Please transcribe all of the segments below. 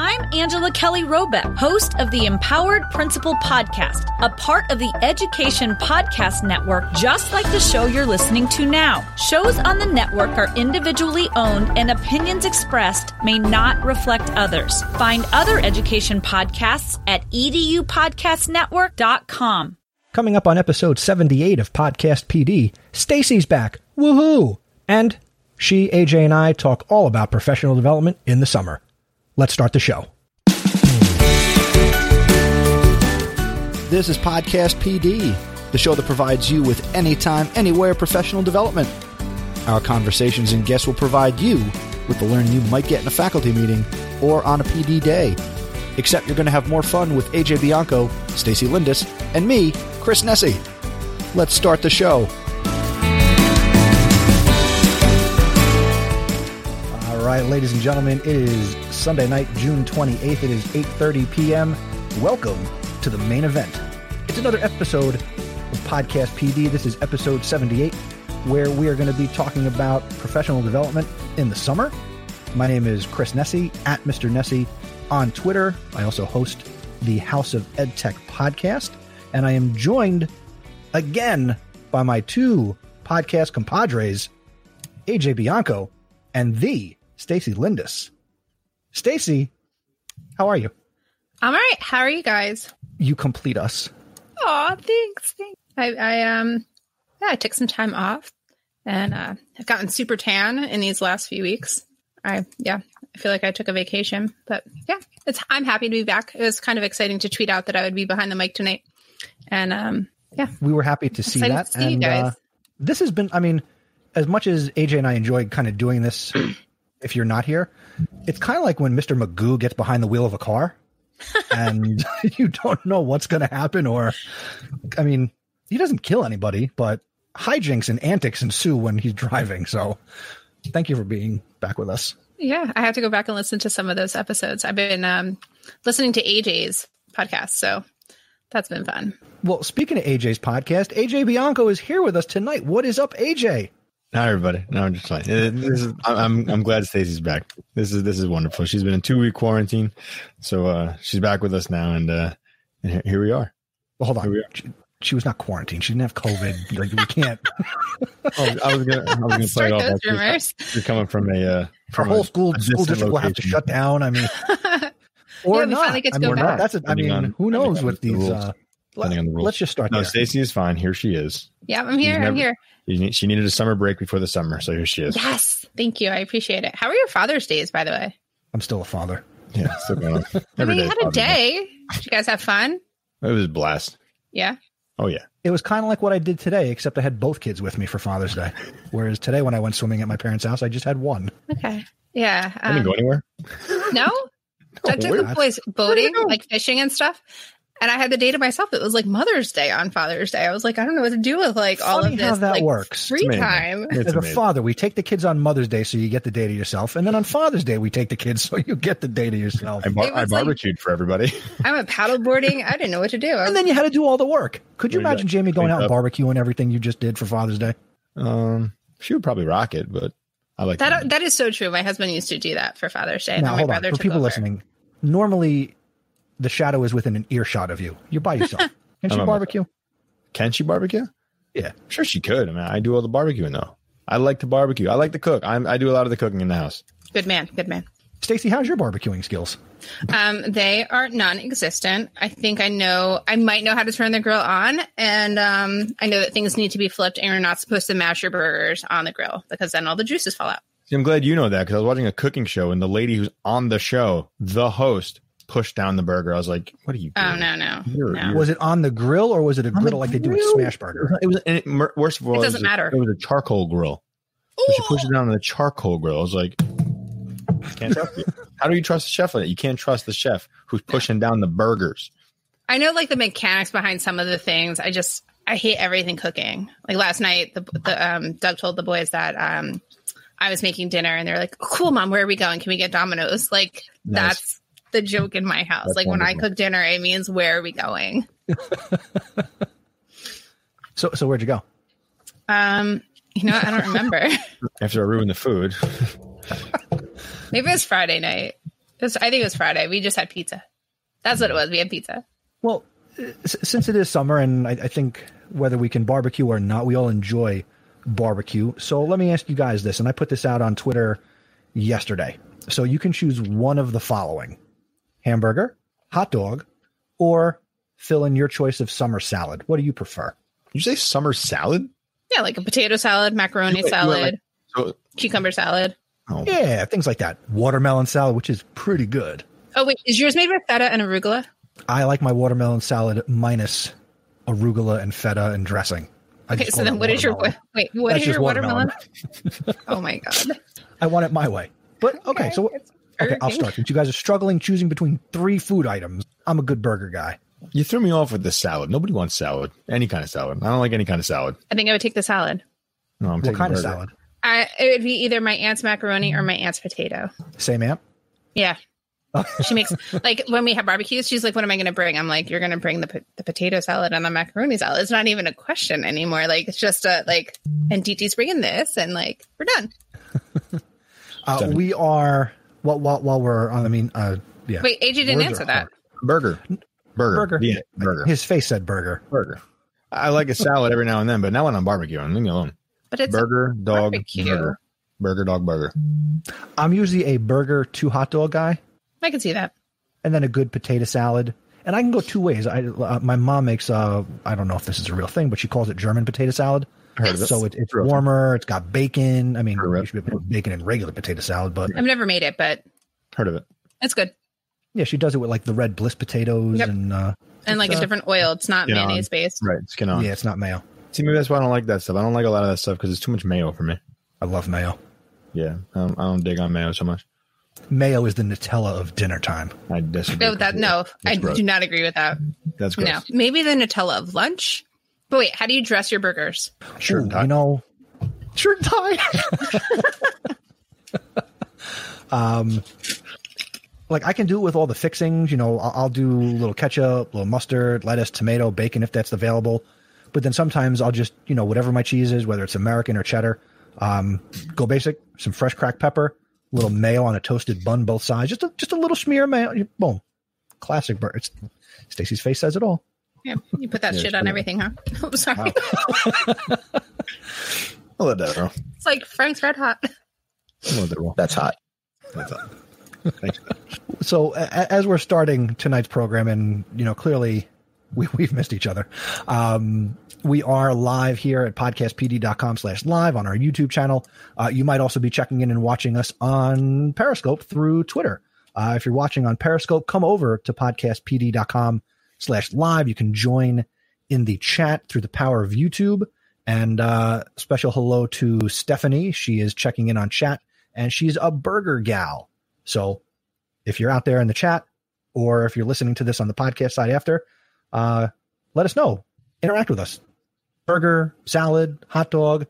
I'm Angela Kelly Robeck, host of the Empowered Principal Podcast, a part of the Education Podcast Network, just like the show you're listening to now. Shows on the network are individually owned, and opinions expressed may not reflect others. Find other education podcasts at edupodcastnetwork.com. Coming up on episode 78 of Podcast PD, Stacy's back. Woohoo! And she, AJ, and I talk all about professional development in the summer. Let's start the show. This is Podcast PD, the show that provides you with anytime, anywhere professional development. Our conversations and guests will provide you with the learning you might get in a faculty meeting or on a PD day. Except you're going to have more fun with AJ Bianco, Stacy Lindis, and me, Chris Nesi. Let's start the show. Right, ladies and gentlemen, it is Sunday night, June 28th. It is 8:30 p.m. Welcome to the main event. It's another episode of Podcast PD. This is episode 78, where we are going to be talking about professional development in the summer. My name is Chris Nesi at Mr. Nesi on Twitter. I also host the House of EdTech podcast, and I am joined again by my two podcast compadres, AJ Bianco and the Stacy Lindis. Stacy, how are you? I'm all right. How are you guys? You complete us. Oh, thanks. thanks. I, I um, yeah, I took some time off, and uh, I've gotten super tan in these last few weeks. I yeah, I feel like I took a vacation, but yeah, it's I'm happy to be back. It was kind of exciting to tweet out that I would be behind the mic tonight, and um, yeah, We were happy to see Excited that. to see and uh, this has been, I mean, as much as AJ and I enjoy kind of doing this, if you're not here, it's kind of like when Mr. Magoo gets behind the wheel of a car and you don't know what's going to happen. Or, I mean, he doesn't kill anybody, but hijinks and antics ensue when he's driving. So thank you for being back with us. yeah, I have to go back and listen to some of those episodes. I've been um listening to AJ's podcast, so that's been fun. Well, speaking of AJ's podcast, AJ Bianco is here with us tonight. What is up, AJ? Hi everybody. No, I'm just fine. Uh, This is, I'm I'm I'm glad Stacey's back. This is this is wonderful. She's been in two week quarantine, so uh, she's back with us now, and uh, and here- here we are. Well, hold Here we on. are. She, she was not quarantined. She didn't have COVID. Like we can't. Oh, I was gonna I was gonna play Start it off. those you're- rumors. You're coming from a uh, Our whole a- school a school distant district will have to shut down. I mean, or Yeah, we not. finally get to I go mean, back. that's. A, I mean, on- who knows depending with on the these? rules. Uh, Depending on the rules. let's just start No, there. Stacey is fine. Here she is. Yeah, I'm here. You've I'm here. Need- She needed a summer break before the summer, so here she is. Yes, thank you. I appreciate it. How are your Father's Days, by the way? I'm still a father. Yeah, still going on. I Every mean, you had a Day. day. Did you guys have fun? It was a blast. Yeah. Oh yeah. It was kind of like what I did today, except I had both kids with me for Father's Day. Whereas today, when I went swimming at my parents' house, I just had one. Okay. Yeah. I didn't um, go anywhere. No, I took where- the boys boating, like fishing and stuff. And I had the day to myself. It was like Mother's Day on Father's Day. I was like, I don't know what to do with like all Funny of this how that like, works. free amazing. time. It's As a father, we take the kids on Mother's Day so you get the day to yourself, and then on Father's Day we take the kids so you get the day to yourself. I, bar- I was like- barbecued for everybody. I went paddleboarding. I didn't know what to do. Was, And then you had to do all the work. Could you There imagine. Jamie going out and barbecuing everything you just did for Father's Day? Um, she would probably rock it, but I like that that is so true. My husband used to do that for Father's Day. Now, then my hold on. For took people over. listening, normally the shadow is within an earshot of you. You're by yourself. Can she barbecue? Can she barbecue? Yeah. Sure, she could. I mean, I do all the barbecuing though. I like to barbecue. I like to cook. I'm, I do a lot of the cooking in the house. Good man. Good man. Stacy, how's your barbecuing skills? Um, they are non-existent. I think I know. I might know how to turn the grill on, and um, I know that things need to be flipped, and you're not supposed to mash your burgers on the grill because then all the juices fall out. See, I'm glad you know that because I was watching a cooking show and the lady who's on the show, the host, pushed down the burger. I was like, "What are you?" Oh no, no, You're- no. you're- Was it on the grill or was it a On the griddle like they do with. Smash Burger? It was. And it, worst of all, It doesn't a- matter. It was a charcoal grill. So she pushed it down on the charcoal grill. I was like, "Can't trust you." How do you trust the chef? Like that? You can't trust the chef who's pushing down the burgers. I know like the mechanics behind some of the things. I just I hate everything cooking. Like last night, the, the um, Doug told the boys that um, I was making dinner, and they're like, "Cool, mom, where are we going? Can we get Domino's?" Like Nice. that's the joke in my house. That's like when I cook dinner, it means where are we going? So, so where'd you go? Um, you know, I don't remember. After I ruined the food, Maybe it was Friday night. It was, I think it was Friday. We just had pizza. That's what it was. We had pizza. Well, since it is summer, and I, I think whether we can barbecue or not, we all enjoy barbecue. So let me ask you guys this, and I put this out on Twitter yesterday. So you can choose one of the following hamburger, hot dog, or fill in your choice of summer salad. What do you prefer? You say summer salad? Yeah, like a potato salad, macaroni You went- you salad, went So, cucumber salad. oh, Yeah, things like that. Watermelon salad, which is pretty good. Oh wait, is yours made with feta and arugula? I like my watermelon salad minus arugula and feta and dressing. I Okay, so then what is your wait? What That's is your watermelon? watermelon. oh my god. I want it my way. But okay, so It's okay, I'll start. Since you guys are struggling choosing between three food items, I'm a good burger guy. you threw me off with the salad. Nobody wants salad. Any kind of salad. I don't like any kind of salad. I think I would take the salad. No, I'm What taking kind of salad? I it would be either my aunt's macaroni or my aunt's potato. Same aunt. Yeah. she makes like when we have barbecues, she's like, "What am I going to bring?" I'm like, "You're going to bring the po- the potato salad and the macaroni salad." It's not even a question anymore. Like it's just a like, and Titi's bringing this, and like we're done. Uh, we are while, while while we're on. I mean, uh, yeah. Wait, AJ didn't Words answer that. hard. Burger. Burger. Burger. Yeah, burger. His face said burger. burger. I like a salad every now and then, but not when I'm barbecuing. Leave me alone. But it's Burger, dog, barbecue. burger. Burger, dog, burger. I'm usually a burger to hot dog guy, I can see that. and then a good potato salad. And I can go two ways. I uh, my mom makes uh I don't know if this is a real thing, but she calls it German potato salad. Heard of it. So it, it's Real thing. warmer. It's got bacon. I mean, Heard of it. you should be able to put bacon in regular potato salad, but I've never made it, but Heard of it. it's good. yeah, she does it with like the red bliss potatoes Yep. and uh, And like It's, a uh, different oil. It's not you know, mayonnaise based. Right. Skin on. yeah, it's not mayo. See, maybe that's why I don't like that stuff. I don't like a lot of that stuff because it's too much mayo for me. I love mayo. Yeah. I don't, I don't dig on mayo so much. Mayo is the Nutella of dinner time. I disagree. No, that no, I gross. do not agree with that. That's gross. No, maybe the Nutella of lunch. But wait, how do you dress your burgers? Shirt and Ooh, tie. You know, shirt and tie. um, like I can do it with all the fixings. You know, I'll, I'll do a little ketchup, a little mustard, lettuce, tomato, bacon if that's available. But then sometimes I'll just, you know, whatever my cheese is, whether it's American or cheddar, um, go basic. Some fresh cracked pepper, a little mayo on a toasted bun, both sides. Just a just a little smear of mayo. Boom, classic burger. Stacy's face says it all. Yeah, you put that Yeah, shit on pretty- everything, huh? I'm sorry. I'll let that roll. It's like Frank's Red Hot. I'll let that roll. That's hot. That's all. Thanks. so a- as we're starting tonight's program and you know clearly we, we've missed each other um, we are live here at podcastpd.com slash live on our youtube channel uh, you might also be checking in and watching us on periscope through twitter uh, if you're watching on periscope come over to podcastpd.com slash live you can join in the chat through the power of youtube and uh, special hello to stephanie she is checking in on chat and she's a burger gal so if you're out there in the chat or if you're listening to this on the podcast side after, uh, let us know. Interact with us. Burger, salad, hot dog.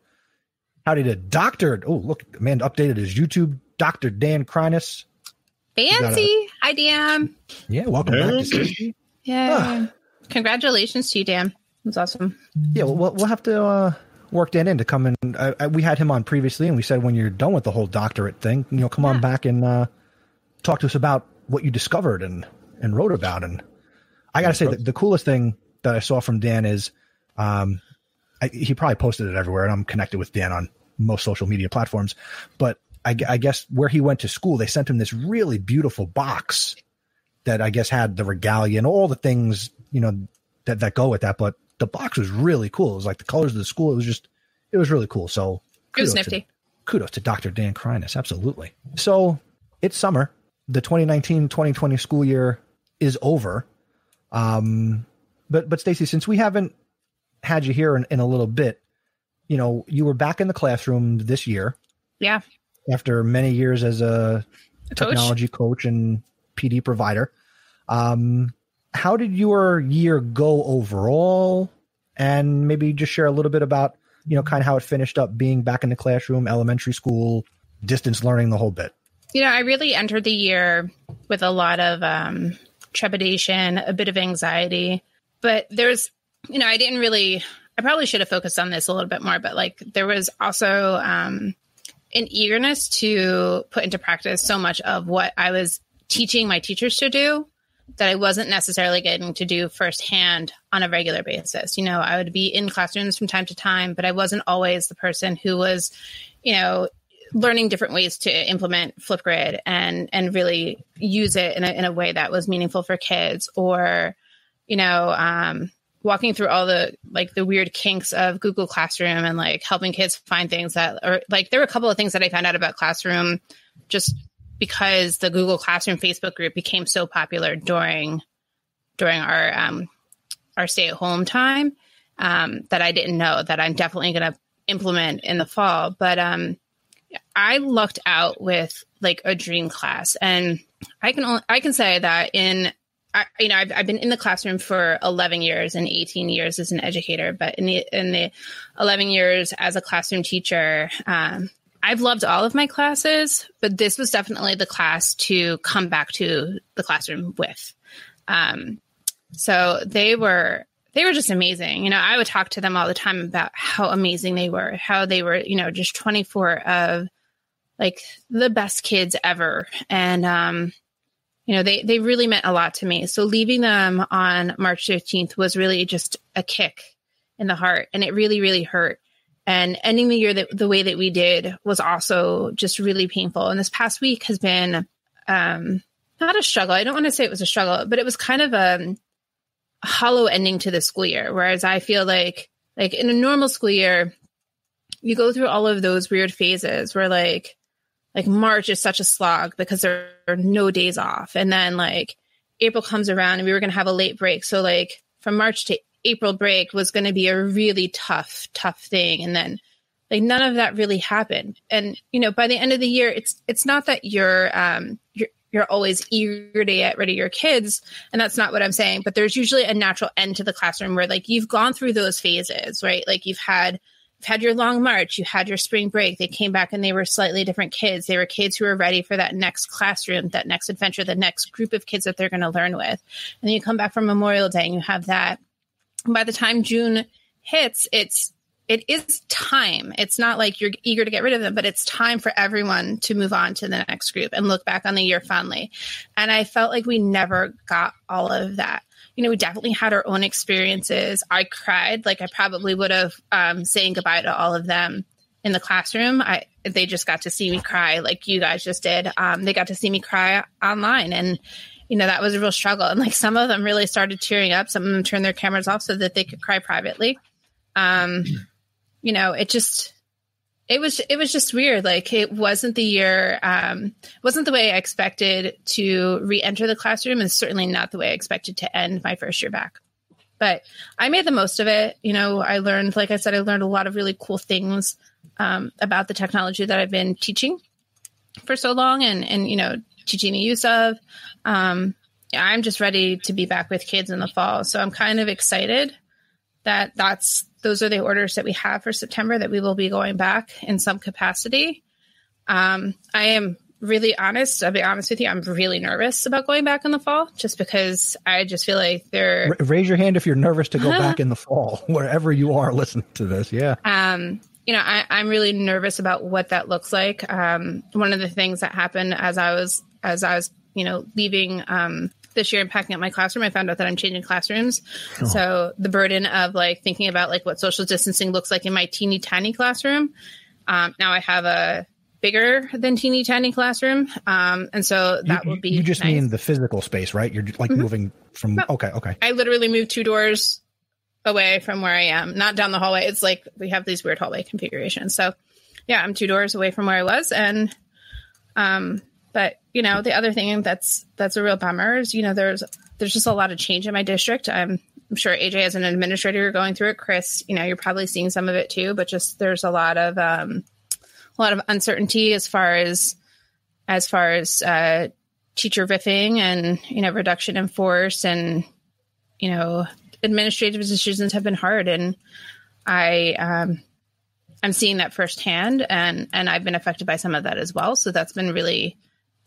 How did it? Doctor. Oh, look, man updated his YouTube. Dr. Dan Krynis. Fancy. Hi, Dan. Yeah, welcome back to Hey. Stacey. Yeah. Congratulations to you, Dan. That's awesome. Yeah, well, we'll, we'll have to uh, work Dan in to come in. I, I, we had him on previously, and we said when you're done with the whole doctorate thing, you know, come on back and uh, talk to us about what you discovered and and wrote about. And I got to say, the, the coolest thing that I saw from Dan is, um, I, he probably posted it everywhere, and I'm connected with Dan on most social media platforms. But I, I guess where he went to school, they sent him this really beautiful box that I guess had the regalia and all the things you know that that go with that. But the box was really cool. It was like the colors of the school. It was just it was really cool. So It was kudos to- nifty. kudos to Dr. Dan Krynis. Absolutely. So it's summer. The 2019-2020 school year is over. Um, but but Stacy, since we haven't had you here in, in a little bit, you know, you were back in the classroom this year Yeah. after many years as a A coach. technology coach and PD provider. Um, how did your year go overall? And maybe just share a little bit about, you know, kind of how it finished up being back in the classroom, elementary school, distance learning, the whole bit. You know, I really entered the year with a lot of um, trepidation, a bit of anxiety, but there's, you know, I didn't really, I probably should have focused on this a little bit more, but like there was also um, an eagerness to put into practice so much of what I was teaching my teachers to do that I wasn't necessarily getting to do firsthand on a regular basis. You know, I would be in classrooms from time to time, but I wasn't always the person who was, you know, learning different ways to implement Flipgrid and and really use it in a, in a way that was meaningful for kids or, you know, um, walking through all the like the weird kinks of Google Classroom and like helping kids find things that or like there were a couple of things that I found out about Classroom just because the Google Classroom Facebook group became so popular during during our um, our stay at home time um, that I didn't know that I'm definitely going to implement in the fall. But um, I lucked out with like a dream class, and I can only, I can say that in I, you know I've, I've been in the classroom for 11 years and 18 years as an educator, but in the in the 11 years as a classroom teacher, um, I've loved all of my classes, but this was definitely the class to come back to the classroom with. Um, so they were they were just amazing. You know, I would talk to them all the time about how amazing they were, how they were, you know, just 24 of like the best kids ever. And um, you know, they they really meant a lot to me. So leaving them on March 15th was really just a kick in the heart and it really really hurt and ending the year that, the way that we did was also just really painful. And this past week has been um, not a struggle. I don't want to say it was a struggle, but it was kind of a, hollow ending to the school year. Whereas I feel like, like in a normal school year, you go through all of those weird phases where like, like March is such a slog because there are no days off. And then like April comes around and we were going to have a late break. So like from March to April break was going to be a really tough, tough thing. And then like none of that really happened. And, you know, by the end of the year, it's, it's not that you're, um, you're, you're always eager to get rid of your kids. And that's not what I'm saying, but there's usually a natural end to the classroom where like you've gone through those phases, right? Like you've had, you've had your long march, you had your spring break. They came back and they were slightly different kids. They were kids who were ready for that next classroom, that next adventure, the next group of kids that they're going to learn with. And then you come back from Memorial Day and you have that by the time June hits, it's it is time. It's not like you're eager to get rid of them, but it's time for everyone to move on to the next group and look back on the year fondly. And I felt like we never got all of that. You know, we definitely had our own experiences. I cried like I probably would have um, saying goodbye to all of them in the classroom. I they just got to see me cry like you guys just did. Um, they got to see me cry online, and you know, that was a real struggle. And like some of them really started tearing up. Some of them turned their cameras off so that they could cry privately. Um, you know, it just, it was, it was just weird. Like it wasn't the year, um, wasn't the way I expected to re-enter the classroom and certainly not the way I expected to end my first year back. But I made the most of it. You know, I learned, like I said, I learned a lot of really cool things um, about the technology that I've been teaching for so long and, and, you know, use of. Um, I'm just ready to be back with kids in the fall. So I'm kind of excited that that's those are the orders that we have for September that we will be going back in some capacity. Um, I am really honest. I'll be honest with you. I'm really nervous about going back in the fall just because I just feel like they're. Raise your hand if you're nervous to go back in the fall, wherever you are listening to this. Yeah. Um, you know, I, am really nervous about what that looks like. Um, one of the things that happened as I was as I was, you know, leaving um, this year and packing up my classroom, I found out that I'm changing classrooms. Oh. So the burden of like thinking about like what social distancing looks like in my teeny tiny classroom. Um, now I have a bigger than teeny tiny classroom, um, and so that you, will be. You just nice. mean the physical space, right? You're like mm-hmm. moving from. No. Okay, okay. I literally moved two doors away from where I am, not down the hallway. It's like we have these weird hallway configurations. So, yeah, I'm two doors away from where I was, and um, but you know, the other thing that's that's a real bummer is you know there's there's just a lot of change in my district. I'm I'm sure AJ as an administrator you're going through it. Chris, you know, you're probably seeing some of it too. But just there's a lot of um, a lot of uncertainty as far as as far as uh, teacher riffing and you know reduction in force and you know administrative decisions have been hard and I um, I'm seeing that firsthand and and I've been affected by some of that as well. So that's been really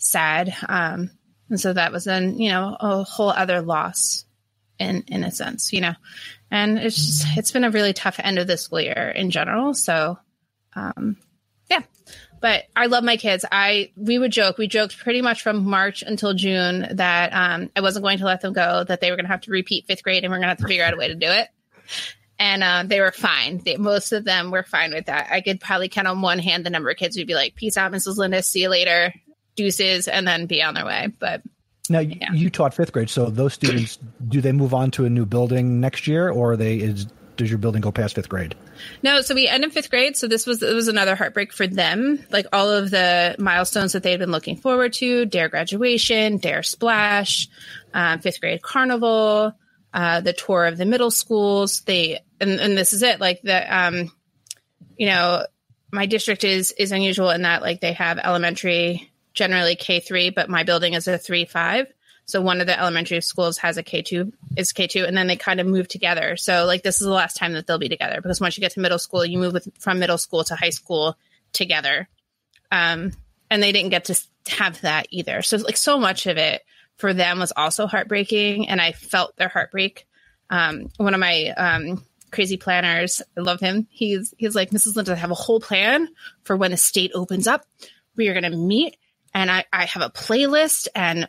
sad. Um, and so that was then, you know, a whole other loss in, in a sense, you know, and it's just, it's been a really tough end of the school year in general. So, um, yeah, but I love my kids. I we would joke. We joked pretty much from March until June that um, I wasn't going to let them go. That they were going to have to repeat fifth grade, and we're going to have to figure out a way to do it. And uh, they were fine. They, most of them were fine with that. I could probably count on one hand the number of kids who'd be like, "Peace out, Mrs. Linda. See you later, deuces," and then be on their way. But now yeah. you taught fifth grade, so those students do they move on to a new building next year, or they is does your building go past fifth grade? No, so we end in fifth grade. So this was it was another heartbreak for them. Like all of the milestones that they had been looking forward to: Dare graduation, Dare splash, um, fifth grade carnival, uh, the tour of the middle schools. They and, and this is it. Like the um, you know, my district is is unusual in that like they have elementary generally K three, but my building is a three five. So one of the elementary schools has a K2 is K2 and then they kind of move together. So like this is the last time that they'll be together because once you get to middle school, you move with, from middle school to high school together. Um, and they didn't get to have that either. So like so much of it for them was also heartbreaking and I felt their heartbreak. Um, one of my, um, crazy planners, I love him. He's, he's like, Mrs. Linda, I have a whole plan for when the state opens up. We are going to meet and I, I have a playlist and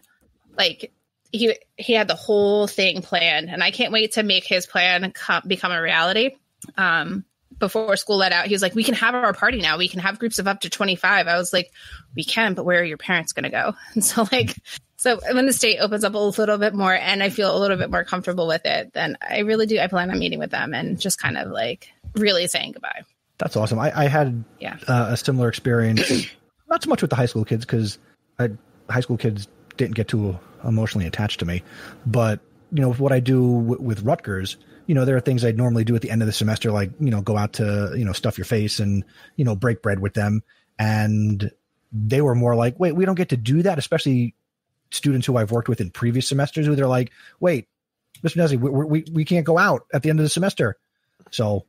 like he he had the whole thing planned, and I can't wait to make his plan come, become a reality. Um, before school let out, he was like, "We can have our party now. We can have groups of up to twenty five. I was like, "We can, but where are your parents going to go?" And so, like, so when the state opens up a little bit more, and I feel a little bit more comfortable with it, then I really do. I plan on meeting with them and just kind of like really saying goodbye. That's awesome. I, I had yeah. uh, a similar experience, not so much with the high school kids because high school kids didn't get too emotionally attached to me. But you know, what I do w- with Rutgers, you know, there are things I'd normally do at the end of the semester, like you know, go out to you know, stuff your face and you know, break bread with them. And they were more like, wait, we don't get to do that, especially students who I've worked with in previous semesters, who they're like, wait, Mr. Nesi, we, we we can't go out at the end of the semester. So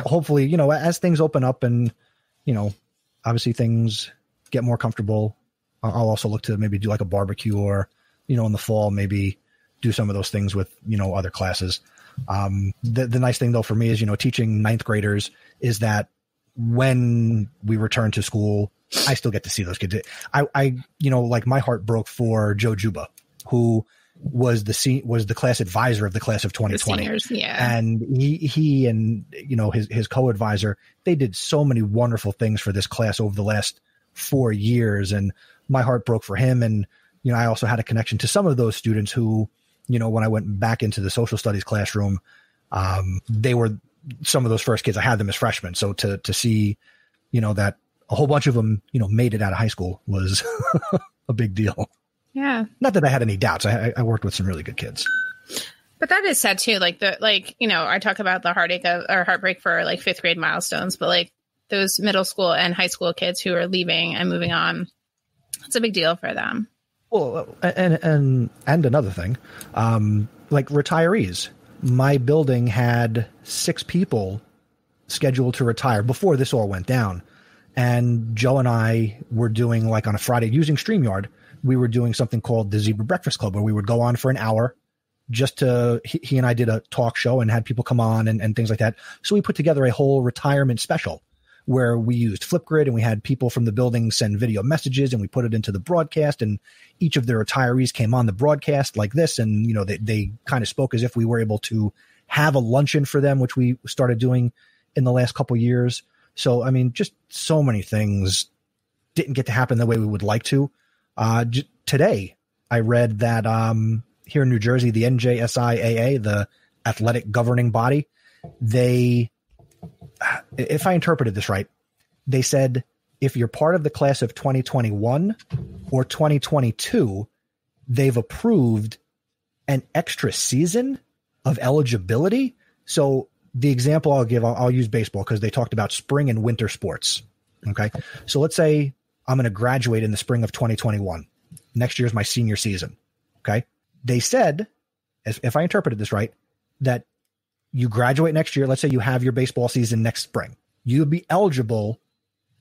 hopefully, you know, as things open up and you know, obviously things get more comfortable I'll also look to maybe do like a barbecue or, you know, in the fall, maybe do some of those things with, you know, other classes. Um, the, the nice thing though for me is, you know, teaching ninth graders is that when we return to school, I still get to see those kids. I, I, you know, like my heart broke for Joe Juba, who was the was the class advisor of the class of 2020. Seniors, yeah. And he, he and, you know, his, his co-advisor, they did so many wonderful things for this class over the last four years. And my heart broke for him. And, you know, I also had a connection to some of those students who, you know, when I went back into the social studies classroom, um, they were some of those first kids. I had them as freshmen. So to, to see, you know, that a whole bunch of them, you know, made it out of high school was a big deal. Yeah. Not that I had any doubts. I, I worked with some really good kids. But that is sad too. Like the like you know I talk about the heartache of, or heartbreak for like fifth grade milestones, but like those middle school and high school kids who are leaving and moving on, it's a big deal for them. Well, and and and another thing, um, like retirees. My building had six people scheduled to retire before this all went down, and Joe and I were doing like on a Friday using Streamyard. We were doing something called the Zebra Breakfast Club, where we would go on for an hour, just to he, he and I did a talk show and had people come on and, and things like that. So we put together a whole retirement special where we used Flipgrid and we had people from the building send video messages and we put it into the broadcast and each of the retirees came on the broadcast like this and you know they, they kind of spoke as if we were able to have a luncheon for them which we started doing in the last couple years. So i mean just so many things didn't get to happen the way we would like to. Uh, j- today i read that um, here in new jersey the njsiaa the athletic governing body they if I interpreted this right, they said if you're part of the class of 2021 or 2022, they've approved an extra season of eligibility. So the example I'll give, I'll, I'll use baseball because they talked about spring and winter sports. Okay. So let's say I'm going to graduate in the spring of 2021. Next year is my senior season. Okay. They said, if, if I interpreted this right, that you graduate next year. Let's say you have your baseball season next spring. You'll be eligible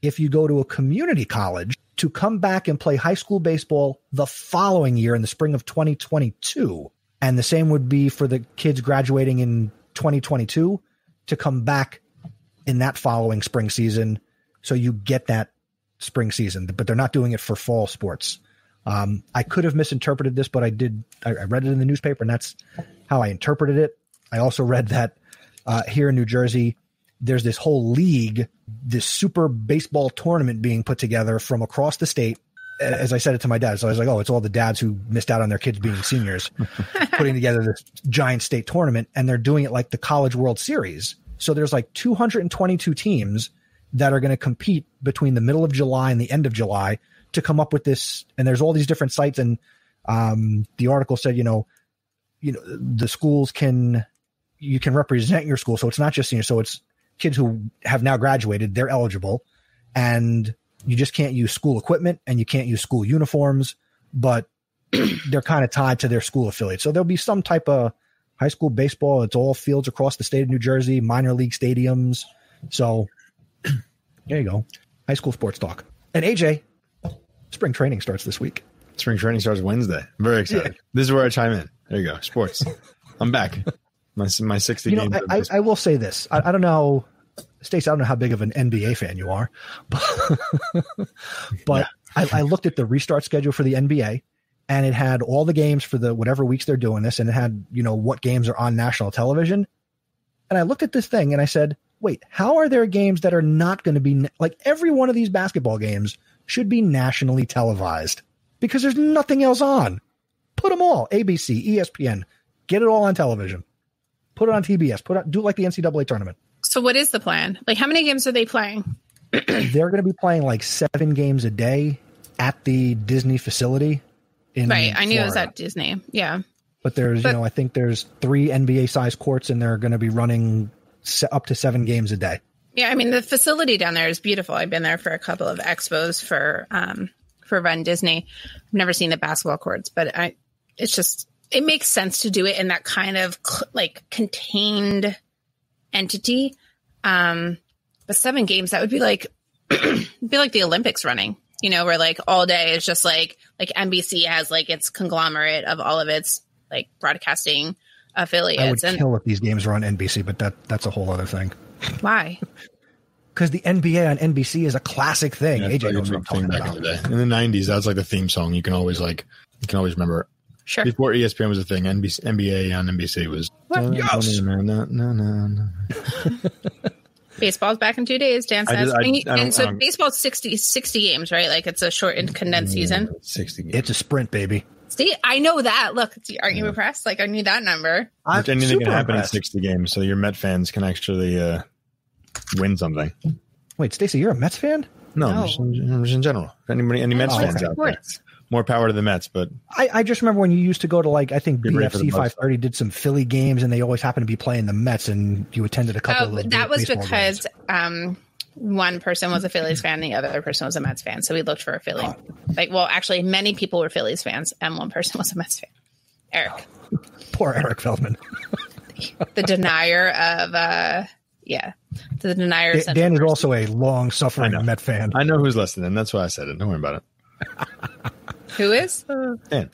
if you go to a community college to come back and play high school baseball the following year in the spring of 2022. And the same would be for the kids graduating in 2022 to come back in that following spring season. So you get that spring season, but they're not doing it for fall sports. Um, I could have misinterpreted this, but I did. I, I read it in the newspaper, and that's how I interpreted it. I also read that uh, here in New Jersey, there's this whole league, this super baseball tournament being put together from across the state. As I said it to my dad, so I was like, "Oh, it's all the dads who missed out on their kids being seniors, putting together this giant state tournament, and they're doing it like the College World Series. So there's like 222 teams that are going to compete between the middle of July and the end of July to come up with this. And there's all these different sites, and um, the article said, you know, you know, the schools can you can represent your school, so it's not just seniors. So it's kids who have now graduated; they're eligible, and you just can't use school equipment and you can't use school uniforms, but they're kind of tied to their school affiliate. So there'll be some type of high school baseball. It's all fields across the state of New Jersey, minor league stadiums. So there you go. High school sports talk. And AJ, spring training starts this week. Spring training starts Wednesday. I'm very excited. This is where I chime in. There you go. Sports. I'm back. My my 60 You know, games. I, I, I will say this. I, I don't know, Stacey, I don't know how big of an NBA fan you are, but, but I, I looked at the restart schedule for the NBA and it had all the games for the whatever weeks they're doing this and it had, you know, what games are on national television. And I looked at this thing and I said, wait, how are there games that are not going to be like every one of these basketball games should be nationally televised because there's nothing else on. Put them all ABC, ESPN, get it all on television. Put it on TBS. Put it, do it like the NCAA tournament. So what is the plan? Like how many games are they playing? They're going to be playing like seven games a day at the Disney facility. In right. I knew it was at Disney. Yeah. But there's, but- you know, I think there's three NBA size courts, and they're going to be running up to seven games a day. Yeah, I mean the facility down there is beautiful. I've been there for a couple of expos for um for Run Disney. I've never seen the basketball courts, but I it's just it makes sense to do it in that kind of cl- like contained entity. Um but seven games that would be like be like the Olympics running, you know, where like all day is just like like NBC has like its conglomerate of all of its like broadcasting affiliates. I would affiliates and kill if these games were on NBC, but that that's a whole other thing. why? Because the NBA on NBC is a classic thing. Yeah, AJ a knows what I'm thing talking back about. in the day. In the '90s, that's like the theme song. You can always like, you can always remember. It. Sure. Before ESPN was a thing, NBC, NBA on NBC was. What? Yes. No, no, no, no, no. Baseball's back in two days, Dan I says. just- I- and, I and so I don't- baseball's 60, 60 games, right? Like it's a short and condensed season. Sixty. Games. It's a sprint, baby. See, I know that. Look, aren't you impressed? Like I knew that number. I'm Which anything can happen impressed. in 60 games, so your Met fans can actually uh, win something. Wait, Stacey, you're a Mets fan? No, No. Just, in, just in general. Anybody, any Mets Oh, fans okay. out there? Sports. More power to the Mets, but I, I just remember when you used to go to like I think Get ready BFC 530 did some Philly games and they always happened to be playing the Mets and you attended a couple Oh, of those that was because games. um, one person was a Phillies fan, the other person was a Mets fan. So we looked for a Philly. Like, well, actually, many people were Phillies fans, and one person was a Mets fan. Eric, poor Eric Feldman. the denier of, uh, yeah, the denier. of Dan, Dan is also a long suffering I. Met fan. I know who's listening. That's why I said it. Don't worry about it. who is? Uh, Dan.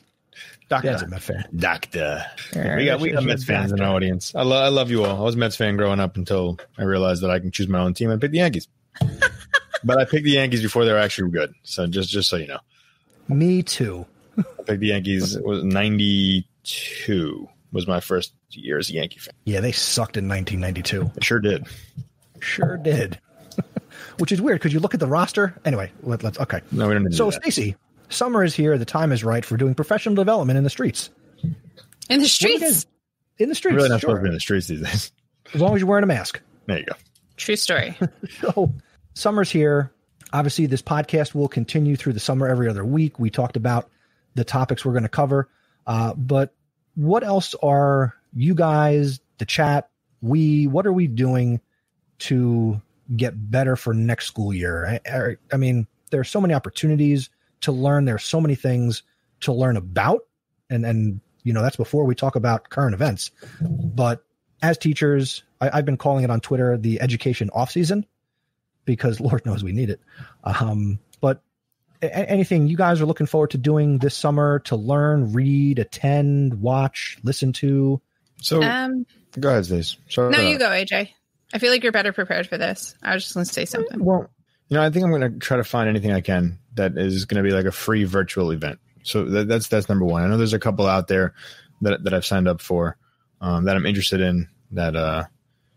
Doctor. Dan's a Met fan. Doctor. We got we got Mets fans in our audience. I, lo- I love you all. I was a Mets fan growing up until I realized that I can choose my own team. I picked the Yankees, but I picked the Yankees before they were actually good. So just just so you know, Me too. I picked the Yankees. It was ninety two was my first year as a Yankee fan. Yeah, they sucked in 1992. I sure did. Sure did. Which is weird because you look at the roster. Anyway, let, us okay. No, we don't need to So, do that. Stacy, summer is here. The time is right for doing professional development in the streets. In the What do you streets. guys- In the streets, We're really not sure. supposed to be in the streets these days. as long as you're wearing a mask. There you go. True story. So, summer's here. Obviously, this podcast will continue through the summer every other week. We talked about the topics we're going to cover. Uh, but what else are you guys, the chat, we, what are we doing to get better for next school year? I, I, I mean, there are so many opportunities to learn. There are so many things to learn about. And, and, you know, that's before we talk about current events. But as teachers, I, I've been calling it on Twitter the education off season because Lord knows we need it. Um, but a- anything you guys are looking forward to doing this summer to learn, read, attend, watch, listen to? So Um, go ahead, Stace. Sorry. no, you go, AJ. I feel like you're better prepared for this. I was just going to say something. Well, You know, I think I'm going to try to find anything I can that is going to be like a free virtual event. So that, that's that's number one. I know there's a couple out there that that I've signed up for um, that I'm interested in. That uh,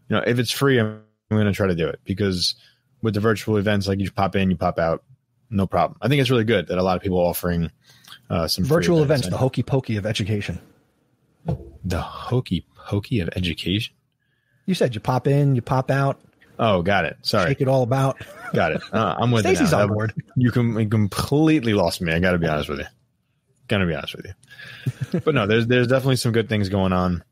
you know, if it's free, I'm, I'm going to try to do it because with the virtual events, like you pop in, you pop out, no problem. I think it's really good that a lot of people are offering uh, some free Virtual events, the hokey pokey of education. the hokey pokey of education. You said you pop in, you pop out, Oh, got it. Sorry, shake it all about. got it. Uh, I'm with Stacy's you now. on board. You, com- you completely lost me. I got to be honest with you. Got to be honest with you. but no, there's there's definitely some good things going on.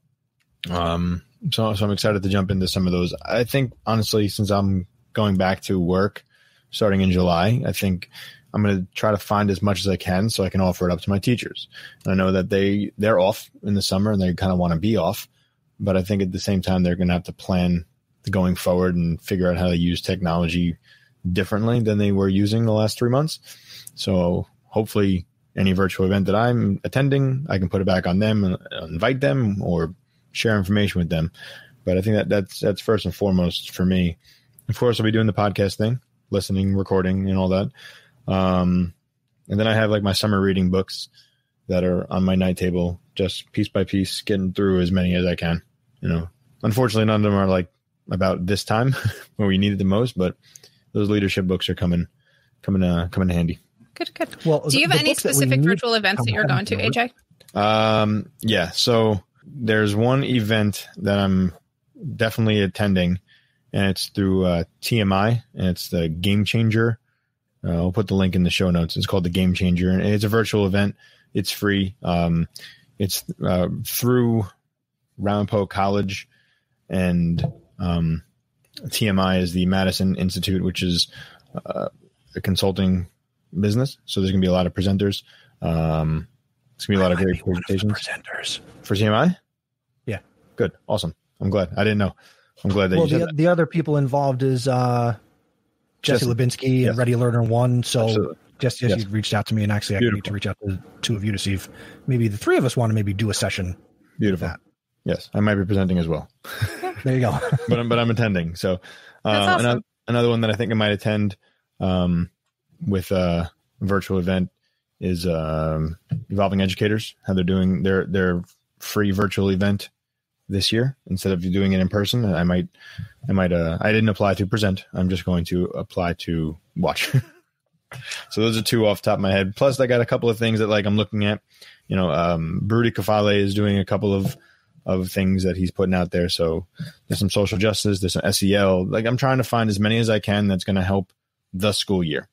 Um, so so I'm excited to jump into some of those. I think honestly, since I'm going back to work starting in July, I think I'm going to try to find as much as I can so I can offer it up to my teachers. And I know that they they're off in the summer and they kind of want to be off, but I think at the same time they're going to have to plan going forward and figure out how to use technology differently than they were using the last three months. So hopefully any virtual event that I'm attending, I can put it back on them and invite them or share information with them. But I think that that's that's first and foremost for me. Of course, I'll be doing the podcast thing, listening, recording, and all that. Um, and then I have like my summer reading books that are on my night table, just piece by piece, getting through as many as I can. You know, unfortunately, none of them are like about this time when we need it the most, but those leadership books are coming, coming, uh, coming in handy. Good, good. Well, Do you have any books that we specific virtual events that you're going to, AJ? Um, yeah. So there's one event that I'm definitely attending, and it's through uh, TMI, and it's the Game Changer. Uh, I'll put the link in the show notes. It's called the Game Changer, and it's a virtual event. It's free. Um, it's uh, through Ramapo College, and um, TMI is the Madison Institute, which is uh, a consulting business. So there's going to be a lot of presenters. Um, it's going to be a lot of great presentations presenters. for TMI. Yeah. Good. Awesome. I'm glad. I didn't know. I'm glad that Well, you said the, that. the other people involved is uh, Jesse Jesse. Lubinsky Yes. and Ready Learner One. So Absolutely. Jesse, Jesse Yes. reached out to me, and actually, I need to reach out to the two of you to see if maybe the three of us want to maybe do a session. Beautiful. that. Yes, I might be presenting as well, There you go. but I'm, but I'm attending. So uh, awesome. another, another one that I think I might attend um, with a virtual event is um, Evolving Educators. How they're doing their their free virtual event this year instead of doing it in person. I might I might uh, I didn't apply to present. I'm just going to apply to watch. so those are two off the top of my head. Plus, I got a couple of things that like I'm looking at. You know, um, Baruti Kafele is doing a couple of of things that he's putting out there. So there's some social justice, there's some SEL. Like I'm trying to find as many as I can that's going to help the school year.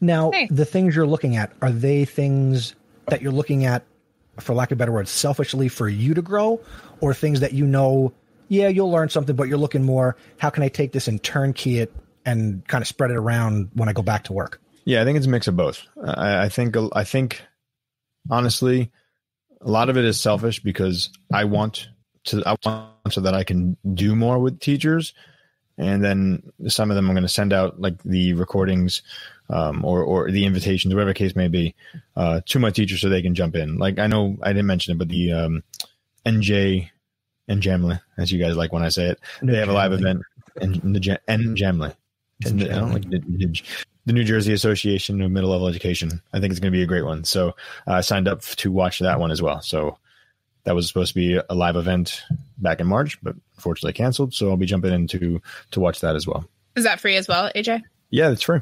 Now, Hey. the things you're looking at are they things that you're looking at, for lack of a better word, selfishly for you to grow, or things that you know, yeah, you'll learn something, but you're looking more, how can I take this and turnkey it and kind of spread it around when I go back to work? Yeah, I think it's a mix of both. I, I think I think honestly, a lot of it is selfish because I want to I want so that I can do more with teachers, and then some of them I'm going to send out like the recordings um, or or the invitations, whatever the case may be, uh, to my teachers so they can jump in. Like I know I didn't mention it, but the um, NJ and Jamley, as you guys like when I say it, they have a live event. And the and Jamley. I don't like the, New Jersey Association of Middle Level Education. I think it's going to be a great one. So uh, I signed up to watch that one as well. So that was supposed to be a live event back in March, but unfortunately canceled. So I'll be jumping in to watch that as well. Is that free as well, AJ? Yeah, it's free.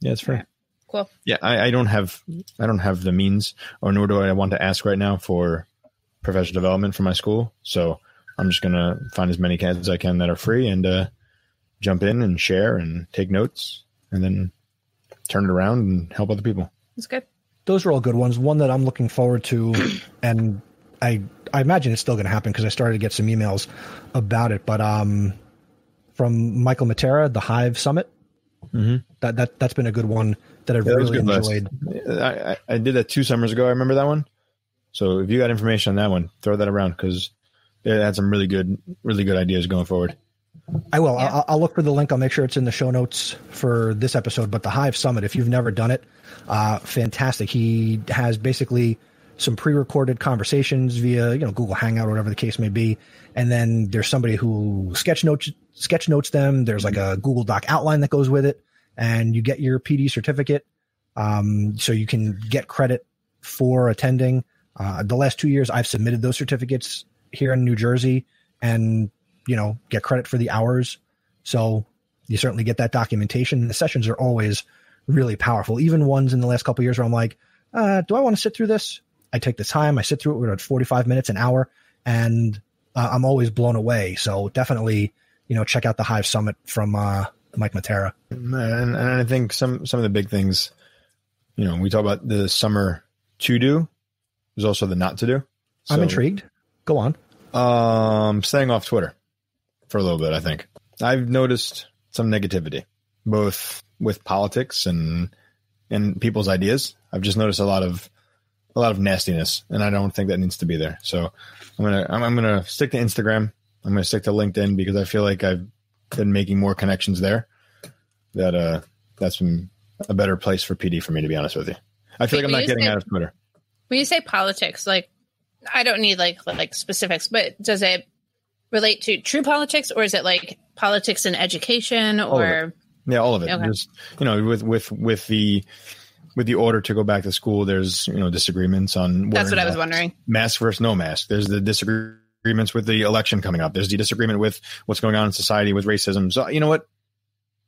Yeah, it's free. Okay. Cool. Yeah, I, I don't have I don't have the means, or nor do I want to ask right now for professional development for my school. So I'm just gonna find as many kids as I can that are free and uh, jump in and share and take notes, and then turn it around and help other people. That's good. Those are all good ones. One that I'm looking forward to, and I I imagine it's still going to happen because I started to get some emails about it. But um, from Michael Matera, the Hive Summit, Mhm. that that that's been a good one that I've Yeah, really good enjoyed. I, I, I did that two summers ago. I remember that one. So if you got information on that one, throw that around because it had some really good, really good ideas going forward. I will. Yeah. I'll, I'll look for the link. I'll make sure it's in the show notes for this episode. But the Hive Summit, if you've never done it, uh, fantastic. He has basically some pre-recorded conversations via you know Google Hangout or whatever the case may be, and then there's somebody who sketch notes sketch notes them. There's like a Google Doc outline that goes with it, and you get your PD certificate. Um, so you can get credit for attending. Uh, the last two years, I've submitted those certificates here in New Jersey, and you know get credit for the hours. So you certainly get that documentation. The sessions are always really powerful. Even ones in the last couple years where I'm like, uh, do I want to sit through this? I take the time. I sit through it. We're at 45 minutes, an hour, and uh, I'm always blown away. So definitely, you know, check out the Hive Summit from uh, Mike Matera. And, and I think some some of the big things, you know, we talk about the summer to do. There's also the not to do. So, I'm intrigued. Go on. Um, staying off Twitter for a little bit. I think I've noticed some negativity, both with politics and and people's ideas. I've just noticed a lot of a lot of nastiness, and I don't think that needs to be there. So I'm gonna I'm, I'm gonna stick to Instagram. I'm gonna stick to LinkedIn because I feel like I've been making more connections there. That uh, that's been a better place for PD for me to be honest with you. I feel like I'm not getting say, out of Twitter. When you say politics, like I don't need like like specifics, but does it relate to true politics or is it like politics and education or yeah, all of it. Okay. Just you know, with with with the with the order to go back to school, there's you know disagreements on. That's what I was wondering. Mask versus no mask. There's the disagreements with the election coming up. There's the disagreement with what's going on in society with racism. So you know what?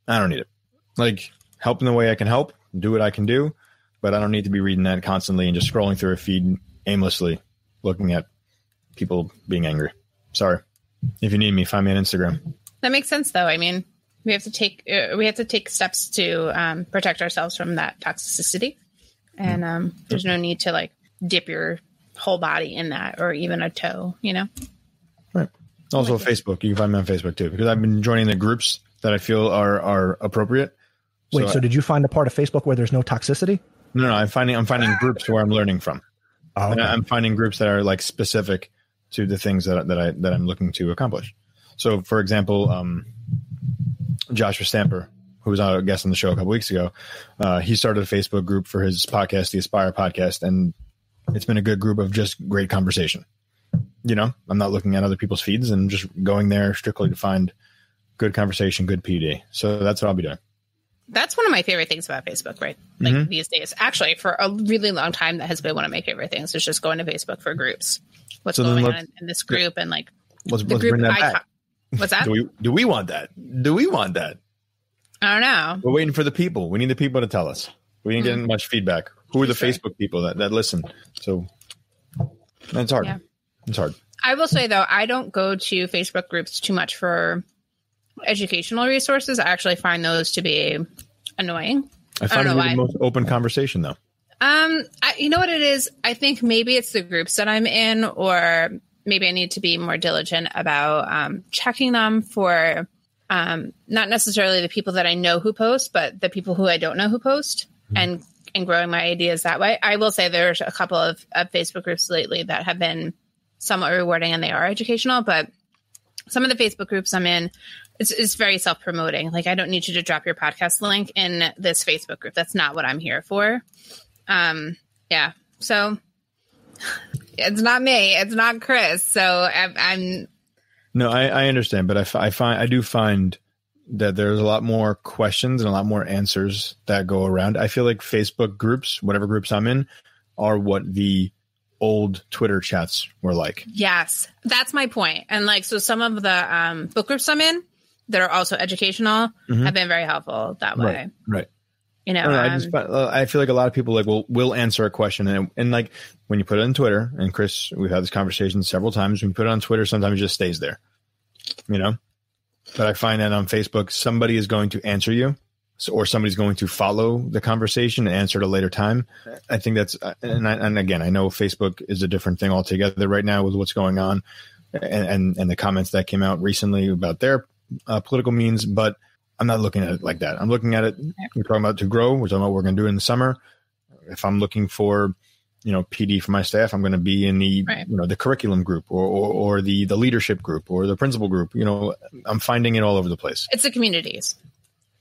I don't need it. Like help in the way I can help, do what I can do, but I don't need to be reading that constantly and just scrolling through a feed aimlessly, looking at people being angry. Sorry. If you need me, find me on Instagram. That makes sense, though. I mean, we have to take uh, we have to take steps to um, protect ourselves from that toxicity, and um, there's no need to like dip your whole body in that or even a toe. You know. Right. Also, like Facebook. You can find me on Facebook too because I've been joining the groups that I feel are are appropriate. Wait, so, so did you find a part of Facebook where there's no toxicity? No, no, I'm finding I'm finding groups where I'm learning from. Oh, okay. I'm finding groups that are like specific to the things that that I that I'm looking to accomplish. So, for example, um, Joshua Stamper, who was a guest on the show a couple weeks ago, uh, he started a Facebook group for his podcast, the Aspire Podcast, and it's been a good group of just great conversation. You know, I'm not looking at other people's feeds and just going there strictly to find good conversation, good PD. So that's what I'll be doing. That's one of my favorite things about Facebook, right? Like mm-hmm. these days, actually, for a really long time, that has been one of my favorite things. Is just going to Facebook for groups. What's so going on in, this group and like let's, the let's group I, What's that? do we do we want that? Do we want that? I don't know. We're waiting for the people. We need the people to tell us. We didn't mm-hmm. get much feedback. Who are the sure. Facebook people that, that listen? So that's hard. Yeah. It's hard. I will say though, I don't go to Facebook groups too much for educational resources. I actually find those to be annoying. I find I it the most open conversation though. Um, I, you know what it is? I think maybe it's the groups that I'm in, or maybe I need to be more diligent about um, checking them for um, not necessarily the people that I know who post, but the people who I don't know who post, mm-hmm. and and growing my ideas that way. I will say there's a couple of, of Facebook groups lately that have been somewhat rewarding and they are educational, but some of the Facebook groups I'm in, it's, it's very self promoting. Like I don't need you to drop your podcast link in this Facebook group. That's not what I'm here for. Um, yeah. So it's not me. It's not Chris. So I'm. I'm no, I, I understand, but I, f- I find I do find that there's a lot more questions and a lot more answers that go around. I feel like Facebook groups, whatever groups I'm in, are what the old Twitter chats were like. Yes, that's my point. And like, so some of the um, book groups I'm in that are also educational mm-hmm. have been very helpful that way. Right. right. You know, I, I just uh, I feel like a lot of people like will will answer a question and and like when you put it on Twitter and Chris, we've had this conversation several times. When you put it on Twitter, sometimes it just stays there, you know. But I find that on Facebook, somebody is going to answer you, or somebody's going to follow the conversation and answer at a later time. I think that's uh, and I, and again, I know Facebook is a different thing altogether right now with what's going on, and and, and the comments that came out recently about their uh, political means, but I'm not looking at it like that. I'm looking at it. We're talking about to grow. We're talking about what we're going to do in the summer. If I'm looking for, you know, PD for my staff, I'm going to be in the, right. you know, the curriculum group or, or, or the the leadership group or the principal group. You know, I'm finding it all over the place. It's the communities.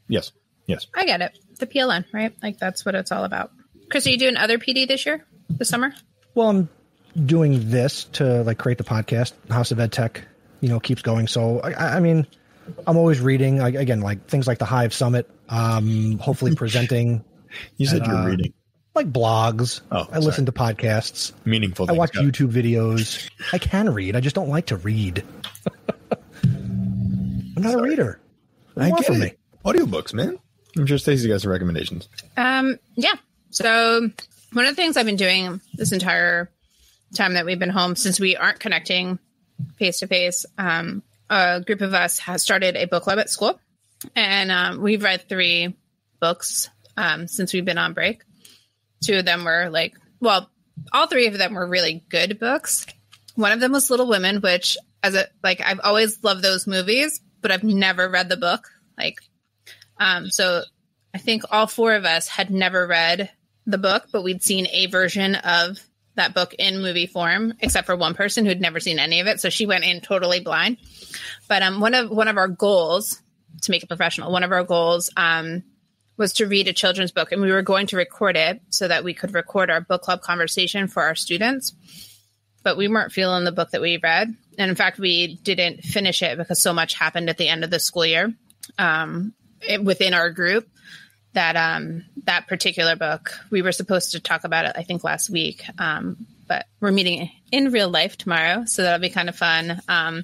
Yes. Yes. I get it. The PLN, right? Like that's what it's all about. Chris, are you doing other PD this year, this summer? Well, I'm doing this to like create the podcast. House of Ed Tech, you know, keeps going. So I, I mean I'm always reading like, again, like things like the Hive Summit. Um, hopefully presenting You said And, you're uh, reading like blogs. Oh, I listen to podcasts. meaningful. I watch Got it. YouTube videos. I can read. I just don't like to read. I'm not a reader. What do I you want get it. me? Audiobooks, man. I'm sure Stacey got some recommendations. Um, yeah. So one of the things I've been doing this entire time that we've been home, since we aren't connecting face to face, um, a group of us has started a book club at school, and um, we've read three books um, since we've been on break. Two of them were like, well, all three of them were really good books. One of them was Little Women, which as a like I've always loved those movies, but I've never read the book. Like, um, so I think all four of us had never read the book, but we'd seen a version of that book in movie form, except for one person who'd never seen any of it. So she went in totally blind. But um, one of one of our goals to make it professional, one of our goals um, was to read a children's book, and we were going to record it so that we could record our book club conversation for our students. But we weren't feeling the book that we read, and in fact, we didn't finish it because so much happened at the end of the school year um, it, within our group that um, that particular book. We were supposed to talk about it i think last week um, but we're meeting in real life tomorrow so that'll be kind of fun. Um,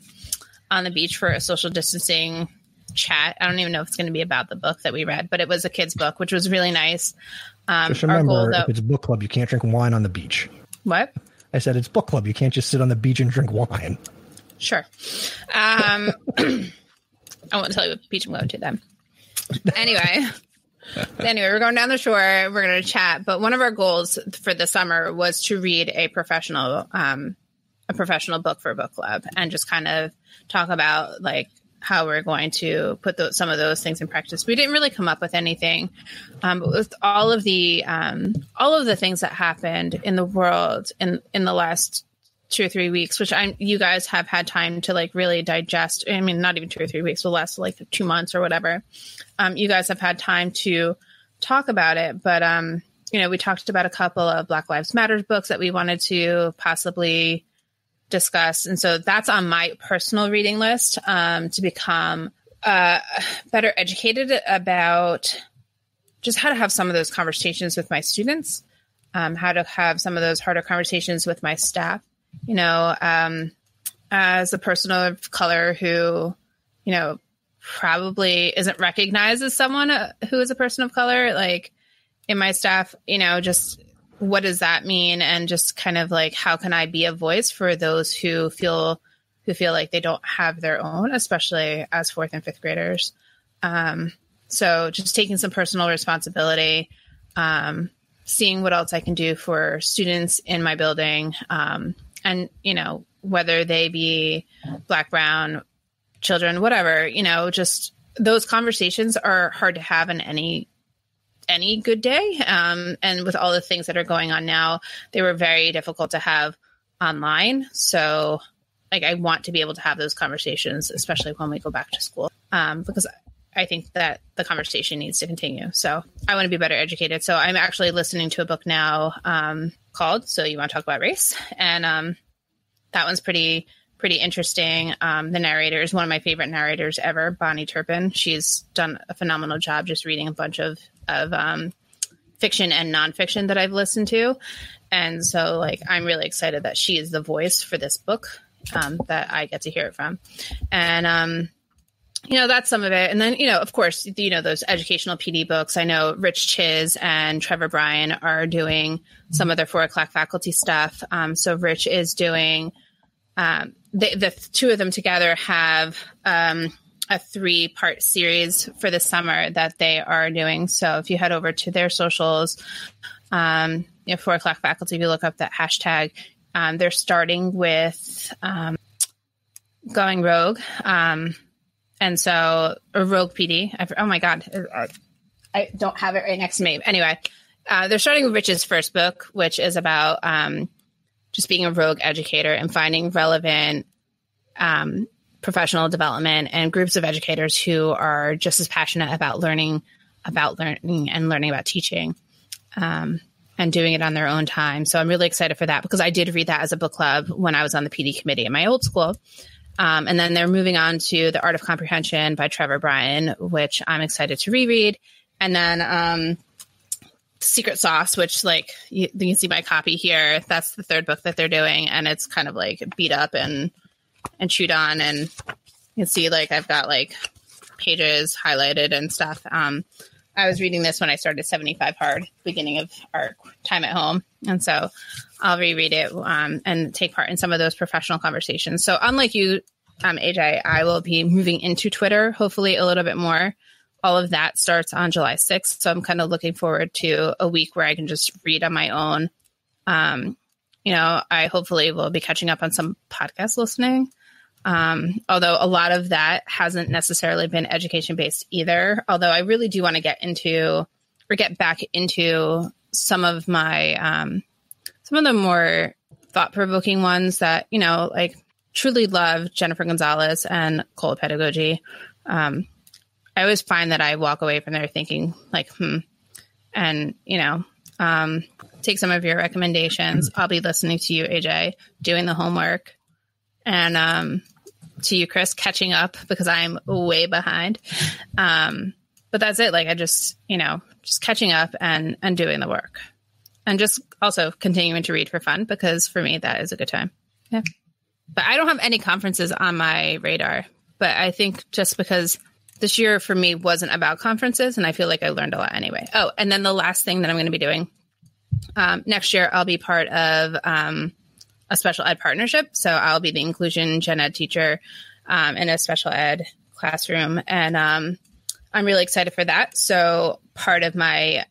on the beach for a social distancing chat i don't even know if it's going to be about the book that we read but it was a kid's book which was really nice um, Just our goal remember, though if it's book club, you can't drink wine on the beach. what I said it's book club. You can't just sit on the beach and drink wine. Sure. Um, I won't tell you what beach I'm going to then. Anyway, anyway, we're going down the shore. We're going to chat. But one of our goals for the summer was to read a professional, um, a professional book for book club, and just kind of talk about like how we're going to put those, some of those things in practice. We didn't really come up with anything, um, but with all of the um, all of the things that happened in the world in in the last two or three weeks, which I'm you guys have had time to like really digest. I mean, not even two or three weeks, the last like two months or whatever. Um, you guys have had time to talk about it, but um, you know, we talked about a couple of Black Lives Matter books that we wanted to possibly discuss, and so that's on my personal reading list um, to become uh, better educated about just how to have some of those conversations with my students, um, how to have some of those harder conversations with my staff you know, um, as a person of color who, you know, probably isn't recognized as someone uh, who is a person of color, like in my staff, you know, just what does that mean? And just kind of like, how can I be a voice for those who feel, who feel like they don't have their own, especially as fourth and fifth graders. Um, so just taking some personal responsibility, um, seeing what else I can do for students in my building, um, and you know whether they be black brown children whatever you know just those conversations are hard to have in any any good day. Um, and with all the things that are going on now they were very difficult to have online. So like i want to be able to have those conversations especially when we go back to school. Um, because i think that the conversation needs to continue. So i want to be better educated. So i'm actually listening to a book now um, called so you want to talk about race? And um, that one's pretty pretty interesting. Um, the narrator is one of my favorite narrators ever Bahni Turpin. She's done a phenomenal job just reading a bunch of of um, fiction and nonfiction that i've listened to. And so like i'm really excited that she is the voice for this book um, that i get to hear it from. And um, you know that's some of it. And then you know of course you know those educational pd books. I know Rich Czyz and trevor bryan are doing some of their four o'clock faculty stuff. Um, so rich is doing um, the, the two of them together have um, a three part series for the summer that they are doing so if you head over to their socials um, you know, four o'clock faculty if you look up that hashtag um, they're starting with um, going rogue um, and so a rogue PD. I've, oh my god, I, I don't have it right next to me. Anyway, uh, they're starting with Rich's first book, which is about um, just being a rogue educator and finding relevant um, professional development and groups of educators who are just as passionate about learning about learning and learning about teaching. Um, and doing it on their own time. So I'm really excited for that because I did read that as a book club when I was on the PD committee in my old school. Um, and then they're moving on to The Art of Comprehension by Trevor Bryan, which I'm excited to reread. And then um, Secret Sauce, which like you, you can see my copy here. That's the third book that they're doing, and it's kind of like beat up and and chewed on, and you can see like I've got like pages highlighted and stuff. Um, I was reading this when I started 75 Hard, beginning of our time at home, and so I'll reread it um, and take part in some of those professional conversations. So unlike you, um, AJ, I will be moving into Twitter, hopefully a little bit more all of that starts on July 6th. So I'm kind of looking forward to a week where I can just read on my own. Um, you know, I hopefully will be catching up on some podcast listening. Um, although a lot of that hasn't necessarily been education based either. Although I really do want to get into or get back into some of my, um, some of the more thought provoking ones that, you know, like truly love Jennifer Gonzalez and Cult Pedagogy. Um, I always find that I walk away from there thinking like, hmm, and you know, um, take some of your recommendations. I'll be listening to you, AJ, doing the homework, and um, to you, Chris, catching up because I'm way behind. Um, but that's it. Like I just, you know, just catching up and and doing the work, and just also continuing to read for fun because for me that is a good time. Yeah. But I don't have any conferences on my radar. But I think just because this year for me wasn't about conferences, and I feel like I learned a lot anyway. Oh, and then the last thing that I'm going to be doing um, next year, I'll be part of um, a special ed partnership. So I'll be the inclusion gen ed teacher um, in a special ed classroom, and um, I'm really excited for that. So part of my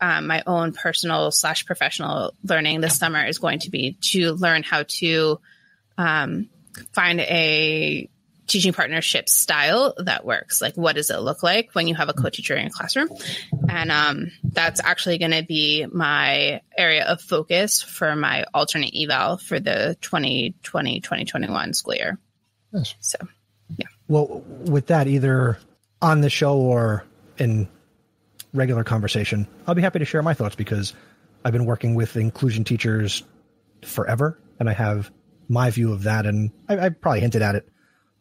um, my own personal slash professional learning this summer is going to be to learn how to um, find a teaching partnership style that works. Like, what does it look like when you have a co-teacher in a classroom? And um, that's actually going to be my area of focus for my alternate eval for the 2020-2021 school year. Nice. So, yeah. Well, with that, either on the show or in regular conversation, I'll be happy to share my thoughts because I've been working with inclusion teachers forever, and I have my view of that, and I, I probably hinted at it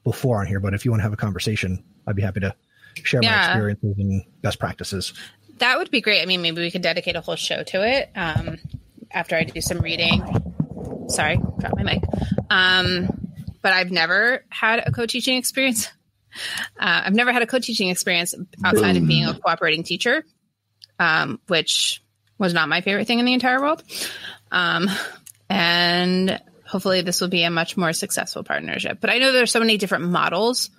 before on here, but if you want to have a conversation, I'd be happy to share yeah. my experiences and best practices. That would be great. I mean, maybe we could dedicate a whole show to it um, after I do some reading. Sorry, drop my mic. Um, but I've never had a co-teaching experience. Uh, I've never had a co-teaching experience outside Boom. of being a cooperating teacher, um, which was not my favorite thing in the entire world. Um, and hopefully this will be a much more successful partnership. But I know there's so many different models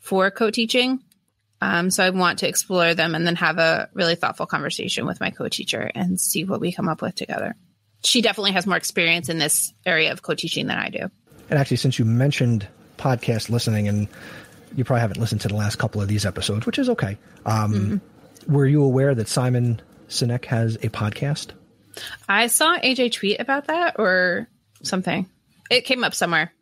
for co-teaching. Um, so I want to explore them and then have a really thoughtful conversation with my co-teacher and see what we come up with together. She definitely has more experience in this area of co-teaching than I do. And actually, since you mentioned podcast listening, and you probably haven't listened to the last couple of these episodes, which is okay. Um, mm-hmm. Were you aware that Simon Sinek has a podcast? I saw AJ tweet about that or something. It came up somewhere.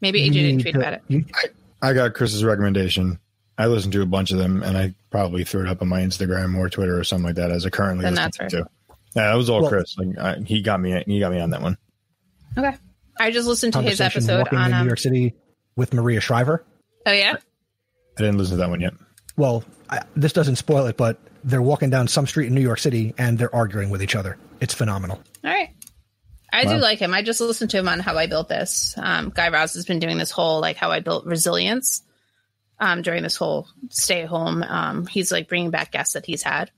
Maybe AJ didn't tweet about it. I, I got Chris's recommendation. I listened to a bunch of them, and I probably threw it up on my Instagram or Twitter or something like that as a currently then that's to. Yeah, that was all well, Chris. Like, I, he got me. He got me on that one. Okay, I just listened to his episode on in um, New York City with Maria Shriver. Oh yeah, I didn't listen to that one yet. Well, I, this doesn't spoil it, but they're walking down some street in New York City and they're arguing with each other. It's phenomenal. All right. I wow. do like him. I just listened to him on how I built this. Um, Guy Raz has been doing this whole like how I built resilience um, during this whole stay at home. Um, he's like bringing back guests that he's had,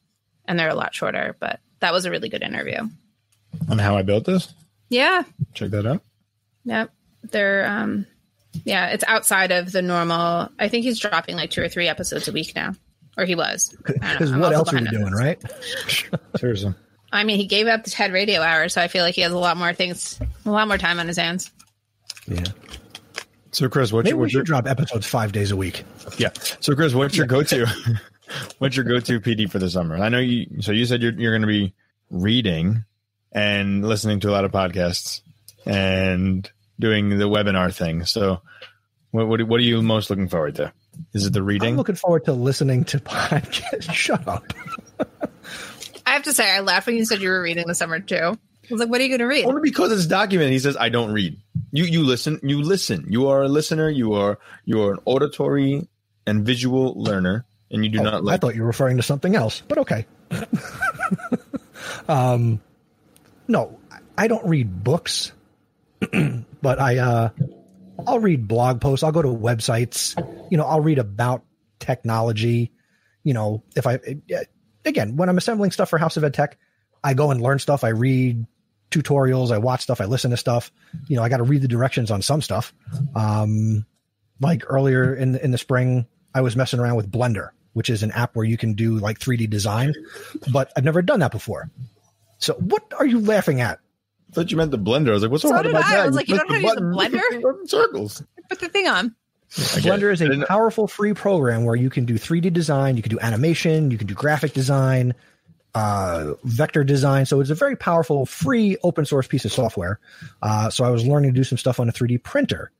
and they're a lot shorter. But that was a really good interview. On how I built this. Yeah. Check that out. Yep. They're um, yeah, it's outside of the normal. I think he's dropping like two or three episodes a week now, or he was. Because what else are you doing, right? Seriously. I mean, he gave up the TED radio hour, so I feel like he has a lot more things, a lot more time on his hands. Yeah. So, Chris, what's Maybe your, what's your drop episodes five days a week? Yeah. So, Chris, what's your go-to? what's your go-to PD for the summer? I know you. So, you said you're you're going to be reading and listening to a lot of podcasts and doing the webinar thing. So, what what, what are you most looking forward to? Is it the reading? I'm looking forward to listening to podcasts. Shut up. I have to say, I laughed when you said you were reading the summer too. I was like, what are you going to read? Only because it's documented. He says, I don't read. You you listen. You listen. You are a listener. You are you are an auditory and visual learner, and you do Oh, not I thought you were referring to something else, but okay. um, no, I don't read books, but I uh, I'll read blog posts. I'll go to websites. You know, I'll read about technology. You know, if I again when I'm assembling stuff for House of Ed Tech, I go and learn stuff. I read tutorials. I watch stuff. I listen to stuff. You know, I got to read the directions on some stuff. Um, like earlier in the, in the spring, I was messing around with Blender, which is an app where you can do like 3D design, but I've never done that before. So what are you laughing at? I thought you meant the blender. I was like, what's so So hard did about I. that? I was like, you click don't know how to use a blender? Circles. Put the thing on. I get it. Blender is a powerful free program where you can do 3D design, you can do animation, you can do graphic design, uh, vector design. So it's a very powerful free open source piece of software. Uh, so I was learning to do some stuff on a 3D printer.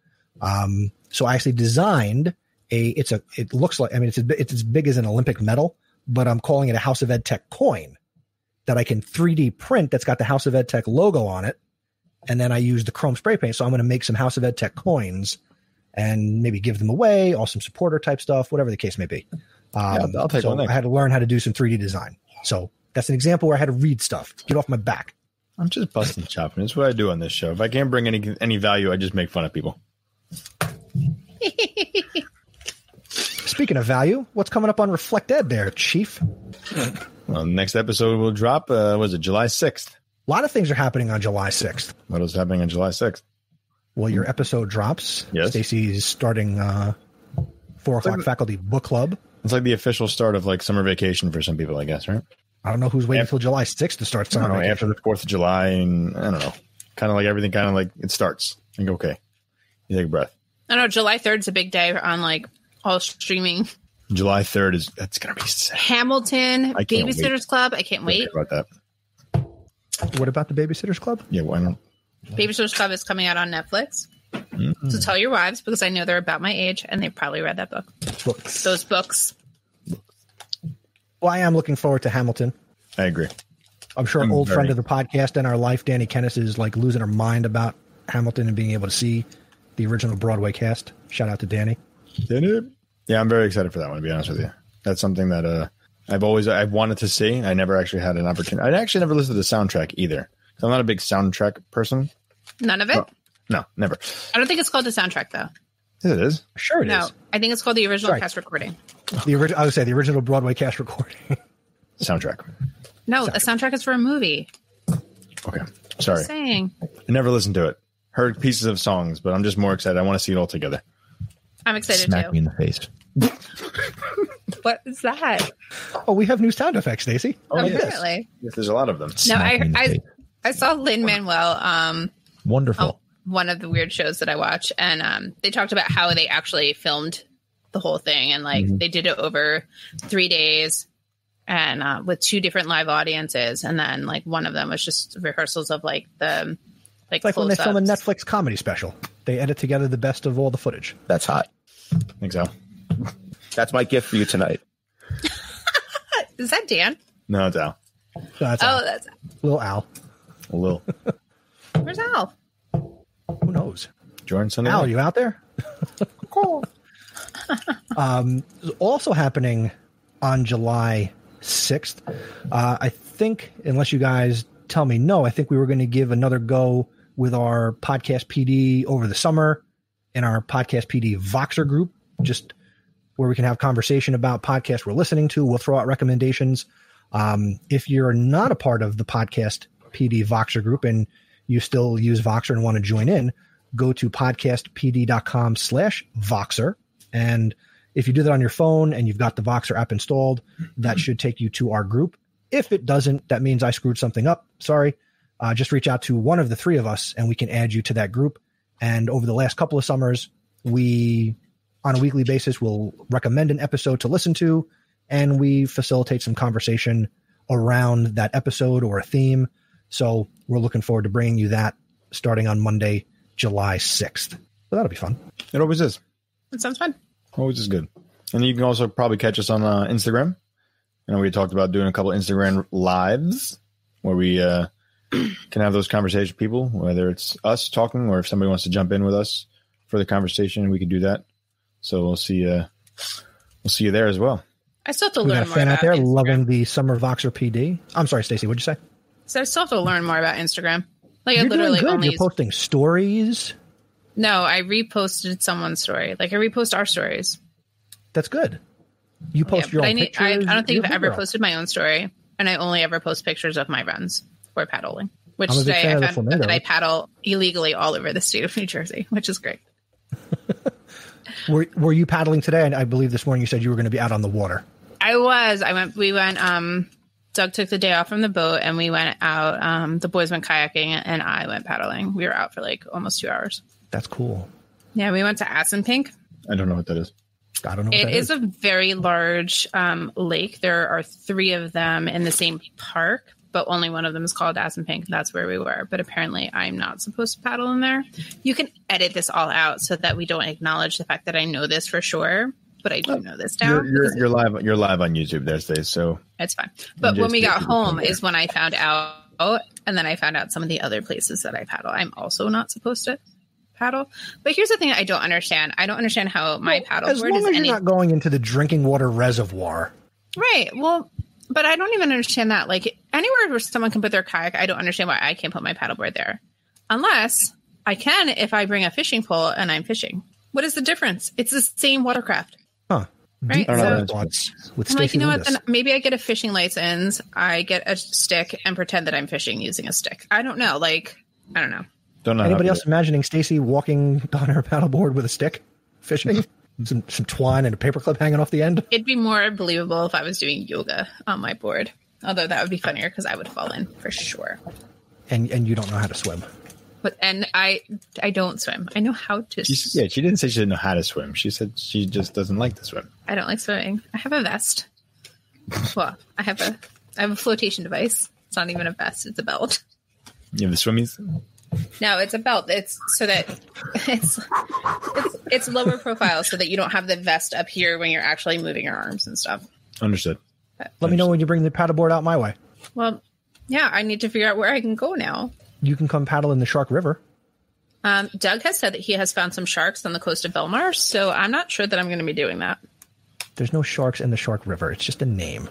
Um, so I actually designed a, it's a, it looks like, I mean, it's, a, it's as big as an Olympic medal, but I'm calling it a House of Ed Tech coin that I can 3D print that's got the House of Ed Tech logo on it. And then I use the chrome spray paint. So I'm going to make some House of Ed Tech coins and maybe give them away, or some supporter type stuff, whatever the case may be. Um, I'll- I'll take so one. I had to learn how to do some 3D design. So that's an example where I had to read stuff, get off my back. I'm just busting chopping. That's what I do on this show. If I can't bring any any value, I just make fun of people. Speaking of value, what's coming up on Reflect Ed there, Chief? Well, next episode will drop. Uh, was it July 6th? A lot of things are happening on July 6th. What is happening on July 6th? Well, your episode drops. Yes. Stacy's starting uh, four o'clock faculty book club. It's like the official start of like summer vacation for some people, I guess, right? I don't know who's waiting After- till July 6th to start I summer don't know, after the Fourth of July, and I don't know, kind of like everything, kind of like it starts. Like okay, you take a breath. I know July 3rd is a big day on like all streaming. July 3rd is that's gonna be sick. Hamilton, I can't Babysitters Club. I can't wait. about that. What about the Babysitters Club? Yeah, why not? Babysitters Club is coming out on Netflix. Mm-hmm. So tell your wives because I know they're about my age and they've probably read that book. Books. Those books. Well, I am looking forward to Hamilton. I agree. I'm sure I'm old very- friend of the podcast and our life, Danny Kennis, is like losing her mind about Hamilton and being able to see the original Broadway cast. Shout out to Danny. Danny. Yeah, I'm very excited for that one. To be honest with you, that's something that uh, I've always I've wanted to see. I never actually had an opportunity. I actually never listened to the soundtrack either. 'Cause I'm not a big soundtrack person. None of it. Oh. No, never. I don't think it's called the soundtrack though. Yes, it is. Sure it is. no, I think it's called the original Sorry. cast recording. The original, I would say the original Broadway cast recording. Soundtrack. No, the soundtrack is for a movie. Okay. Sorry. Saying, I never listened to it. Heard pieces of songs, but I'm just more excited. I want to see it all together. I'm excited Smack too. me in the face. What is that? oh, we have new sound effects, Stacy. Oh, oh yes. Apparently, Yes, there's a lot of them. no. Smack the I, I face. I saw Lin Manuel. Um, Wonderful. oh, one of the weird shows that I watch, and um, they talked about how they actually filmed the whole thing, and like they did it over three days, and uh, with two different live audiences, and then like one of them was just rehearsals of like the like It's like when they film a. Netflix comedy special. They edit together the best of all the footage. That's hot. think so. That's my gift for you tonight. Is that Dan? No, it's Al. So that's Oh, Al. that's little Al. A little. where's Al? Who knows? Jordan Sunday. Al, are you out there? Cool. um, also happening on July 6th. Uh, I think, unless you guys tell me no, I think we were going to give another go with our podcast PD over the summer in our podcast PD Voxer group, just where we can have conversation about podcasts we're listening to. We'll throw out recommendations. Um, if you're not a part of the podcast PD Voxer group and you still use Voxer and want to join in, go to podcastpd.com slash Voxer. And if you do that on your phone and you've got the Voxer app installed, that should take you to our group. If it doesn't, that means I screwed something up. Sorry. Uh, just reach out to one of the three of us and we can add you to that group. And over the last couple of summers, we, on a weekly basis, will recommend an episode to listen to and we facilitate some conversation around that episode or a theme. So we're looking forward to bringing you that starting on Monday, July 6th. So that'll be fun. It always is. It sounds fun. Always is good. And you can also probably catch us on uh, Instagram. You know, we talked about doing a couple Instagram lives where we uh, can have those conversations with people, whether it's us talking or if somebody wants to jump in with us for the conversation, we could do that. So we'll see. Uh, we'll see you there as well. I still have to We got learn a more fan about out there Instagram. loving the summer Voxer PD. I'm sorry, Stacy. What'd you say? So I still have to learn more about Instagram. Like I You're literally doing good. only You're posting stories. no. I reposted someone's story. Like I repost our stories. That's good. You post Yeah, your own I, need, pictures. I, I don't think I've ever girl. posted my own story, and I only ever post pictures of my runs or paddling. Which I'm a big today I found that. I paddle illegally all over the state of New Jersey, which is great. Were, were you paddling today? And I believe this morning you said you were going to be out on the water. I was. I went. We went. Um, Doug took the day off from the boat, and we went out. Um, the boys went kayaking, and I went paddling. We were out for like almost two hours. That's cool. Yeah, we went to Assunpink. I don't know what that is. I don't know. What It that is a very large um, lake. There are three of them in the same park, but only one of them is called Assunpink. That's where we were. But apparently, I'm not supposed to paddle in there. You can edit this all out so that we don't acknowledge the fact that I know this for sure. But I do oh, know this now. You're, you're, you're live. You're live on YouTube there, Stace. So It's fine. But when we got home is when I found out, and then I found out some of the other places that I paddle. I'm also not supposed to paddle. But here's the thing I don't understand. I don't understand how my paddle As board long is as you're any not going into the drinking water reservoir. right. Well, but I don't even understand that. Like anywhere where someone can put their kayak, I don't understand why I can't put my paddleboard there, unless I can if I bring a fishing pole and I'm fishing. What is the difference? It's the same watercraft. Huh. Right, Deep I don't know. water thoughts with I'm like, you know what? Then maybe I get a fishing license. I get a stick and pretend that I'm fishing using a stick. I don't know. Like, I don't know. don't know. Anybody else do imagining Stacy walking on her paddleboard with a stick, fishing, mm-hmm. some some twine and a paperclip hanging off the end? It'd be more believable if I was doing yoga on my board. Although that would be funnier because I would fall in for sure. And and you don't know how to swim. But and I I don't swim. I know how to. She's, yeah, she didn't say she didn't know how to swim. She said she just doesn't like to swim. I don't like swimming. I have a vest. Well, I have a I have a flotation device. It's not even a vest. It's a belt. You have the swimmies. No, it's a belt. It's so that it's it's it's lower profile so that you don't have the vest up here when you're actually moving your arms and stuff. Understood. Let me know when you bring the paddleboard out my way. Well, yeah, I need to figure out where I can go now. You can come paddle in the Shark River. Um, Doug has said that he has found some sharks on the coast of Belmar, so I'm not sure that I'm going to be doing that. There's no sharks in the Shark River. It's just a name.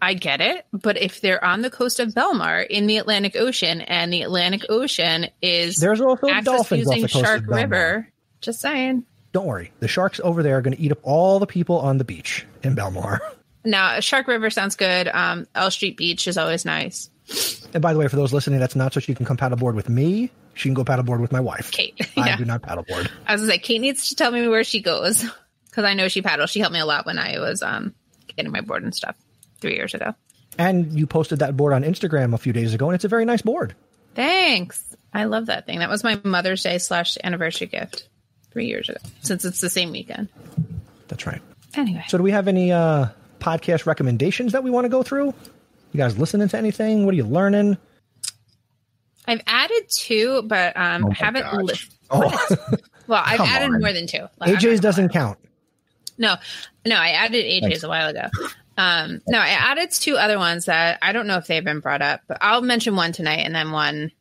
I get it, but if they're on the coast of Belmar in the Atlantic Ocean, and the Atlantic Ocean is There's also dolphins off using the coast Shark of Belmar. River, just saying. Don't worry. The sharks over there are going to eat up all the people on the beach in Belmar. Now, Shark River sounds good. Um, L Street Beach is always nice. And by the way, for those listening, that's not so she can come paddleboard with me. She can go paddleboard with my wife. Kate, I yeah. do not paddleboard. I was like, Kate needs to tell me where she goes because I know she paddles. She helped me a lot when I was um, getting my board and stuff three years ago. And you posted that board on Instagram a few days ago, and it's a very nice board. Thanks. I love that thing. That was my Mother's Day slash anniversary gift three years ago, since it's the same weekend. That's right. Anyway, So, do we have any uh, podcast recommendations that we want to go through? You guys listening to anything? What are you learning? I've added two, but um, Oh haven't. gosh. Li- Oh, well, I've added on. more than two. Like, AJ's doesn't count. No, no, I added AJ's a while ago. Um, no, I added two other ones that I don't know if they've been brought up, but I'll mention one tonight and then one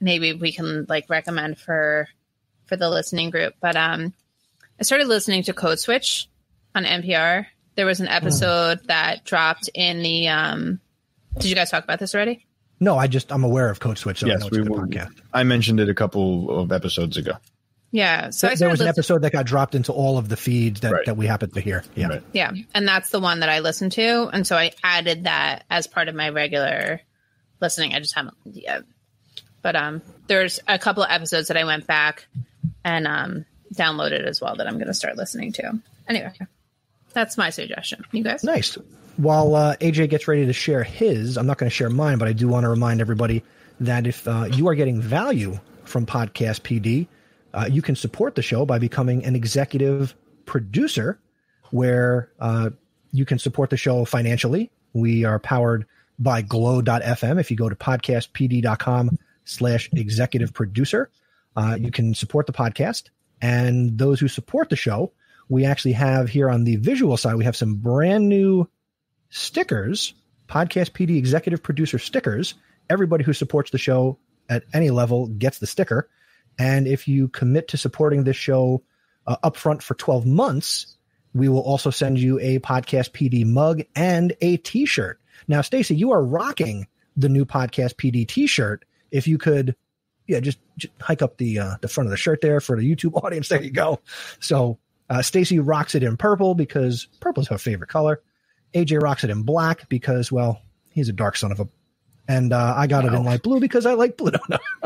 maybe we can like recommend for for the listening group. But um, I started listening to Code Switch on NPR. There was an episode that dropped in the. Um, did you guys talk about this already? No, I just I'm aware of Code Switch, so I yes, know it's we a good will. podcast. I mentioned it a couple of episodes ago. Yeah. So I there started was an listening- episode that got dropped into all of the feeds that, Right. that we happen to hear. Yeah. Right. Yeah, and that's the one that I listened to, and so I added that as part of my regular listening. I just haven't yet, but um, there's a couple of episodes that I went back and um downloaded as well that I'm going to start listening to. Anyway, that's my suggestion. You guys, Nice. While uh, AJ gets ready to share his, I'm not going to share mine, but I do want to remind everybody that if uh, you are getting value from Podcast PD, uh, you can support the show by becoming an executive producer, where uh, you can support the show financially. We are powered by glow.fm. If you go to podcastpd.com slash executive producer, uh, you can support the podcast. And those who support the show, we actually have here on the visual side, we have some brand new stickers, Podcast PD executive producer stickers. everybody who supports the show at any level gets the sticker. And if you commit to supporting this show uh, upfront for 12 months, we will also send you a podcast PD mug and a t-shirt. Now, Stacy, you are rocking the new podcast PD t-shirt. If you could, yeah, just, just hike up the uh, the front of the shirt there for the YouTube audience. There you go. So uh, Stacy rocks it in purple because purple is her favorite color. AJ rocks it in black because, well, he's a dark son of a. And uh, I got wow. it in light blue because I like blue.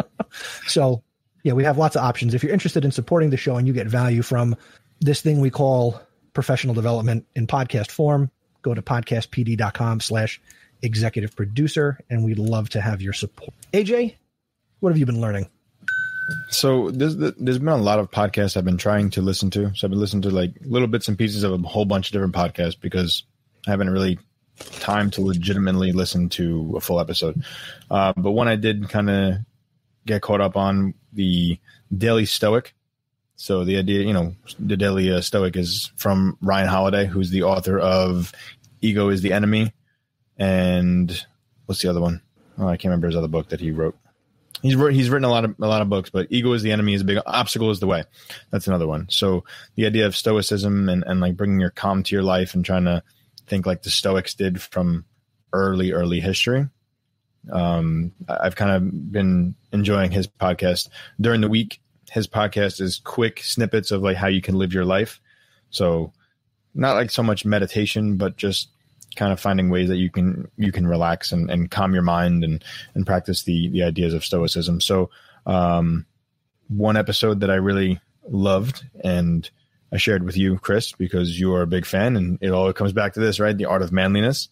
so, yeah, we have lots of options. If you're interested in supporting the show and you get value from this thing we call professional development in podcast form, go to podcastpd.com slash executive producer, and we'd love to have your support. AJ, what have you been learning? So there's there's been a lot of podcasts I've been trying to listen to. So I've been listening to like little bits and pieces of a whole bunch of different podcasts because I haven't really time to legitimately listen to a full episode. Uh, but one I did kind of get caught up on the Daily Stoic. So the idea, you know, the Daily uh, Stoic is from Ryan Holiday, who's the author of Ego is the Enemy, and what's the other one? Oh, I can't remember his other book that he wrote. He's wrote, he's written a lot of a lot of books, but ego is the enemy is a big obstacle is the way. That's another one. So the idea of stoicism and, and like bringing your calm to your life and trying to think like the Stoics did from early, early history. Um, I've kind of been enjoying his podcast during the week. His podcast is quick snippets of like how you can live your life. So not like so much meditation, but just kind of finding ways that you can you can relax and, and calm your mind and and practice the the ideas of stoicism. So um, one episode that I really loved and I shared with you, Chris, because you are a big fan, and it all comes back to this, right? The art of manliness.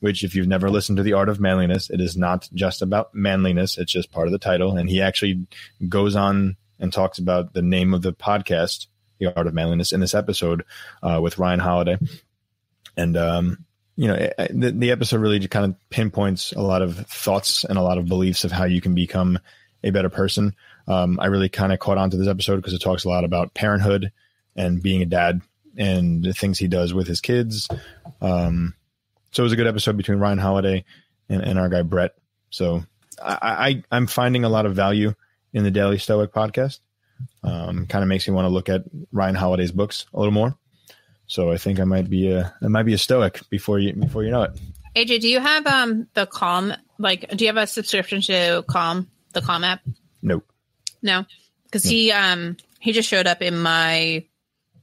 Which, if you've never listened to the art of manliness, it is not just about manliness; it's just part of the title. And he actually goes on and talks about the name of the podcast, "The Art of Manliness," in this episode uh, with Ryan Holiday. And um, you know, it, the, the episode really kind of pinpoints a lot of thoughts and a lot of beliefs of how you can become a better person. Um, I really kind of caught on to this episode because it talks a lot about parenthood and being a dad and the things he does with his kids. Um, so it was a good episode between Ryan Holiday and, and our guy Brett. So I, I am finding a lot of value in the Daily Stoic podcast. Um, kind of makes me want to look at Ryan Holiday's books a little more. So I think I might be a I might be a Stoic before you before you know it. AJ, do you have um the Calm like do you have a subscription to Calm the Calm app? Nope. No, because he um he just showed up in my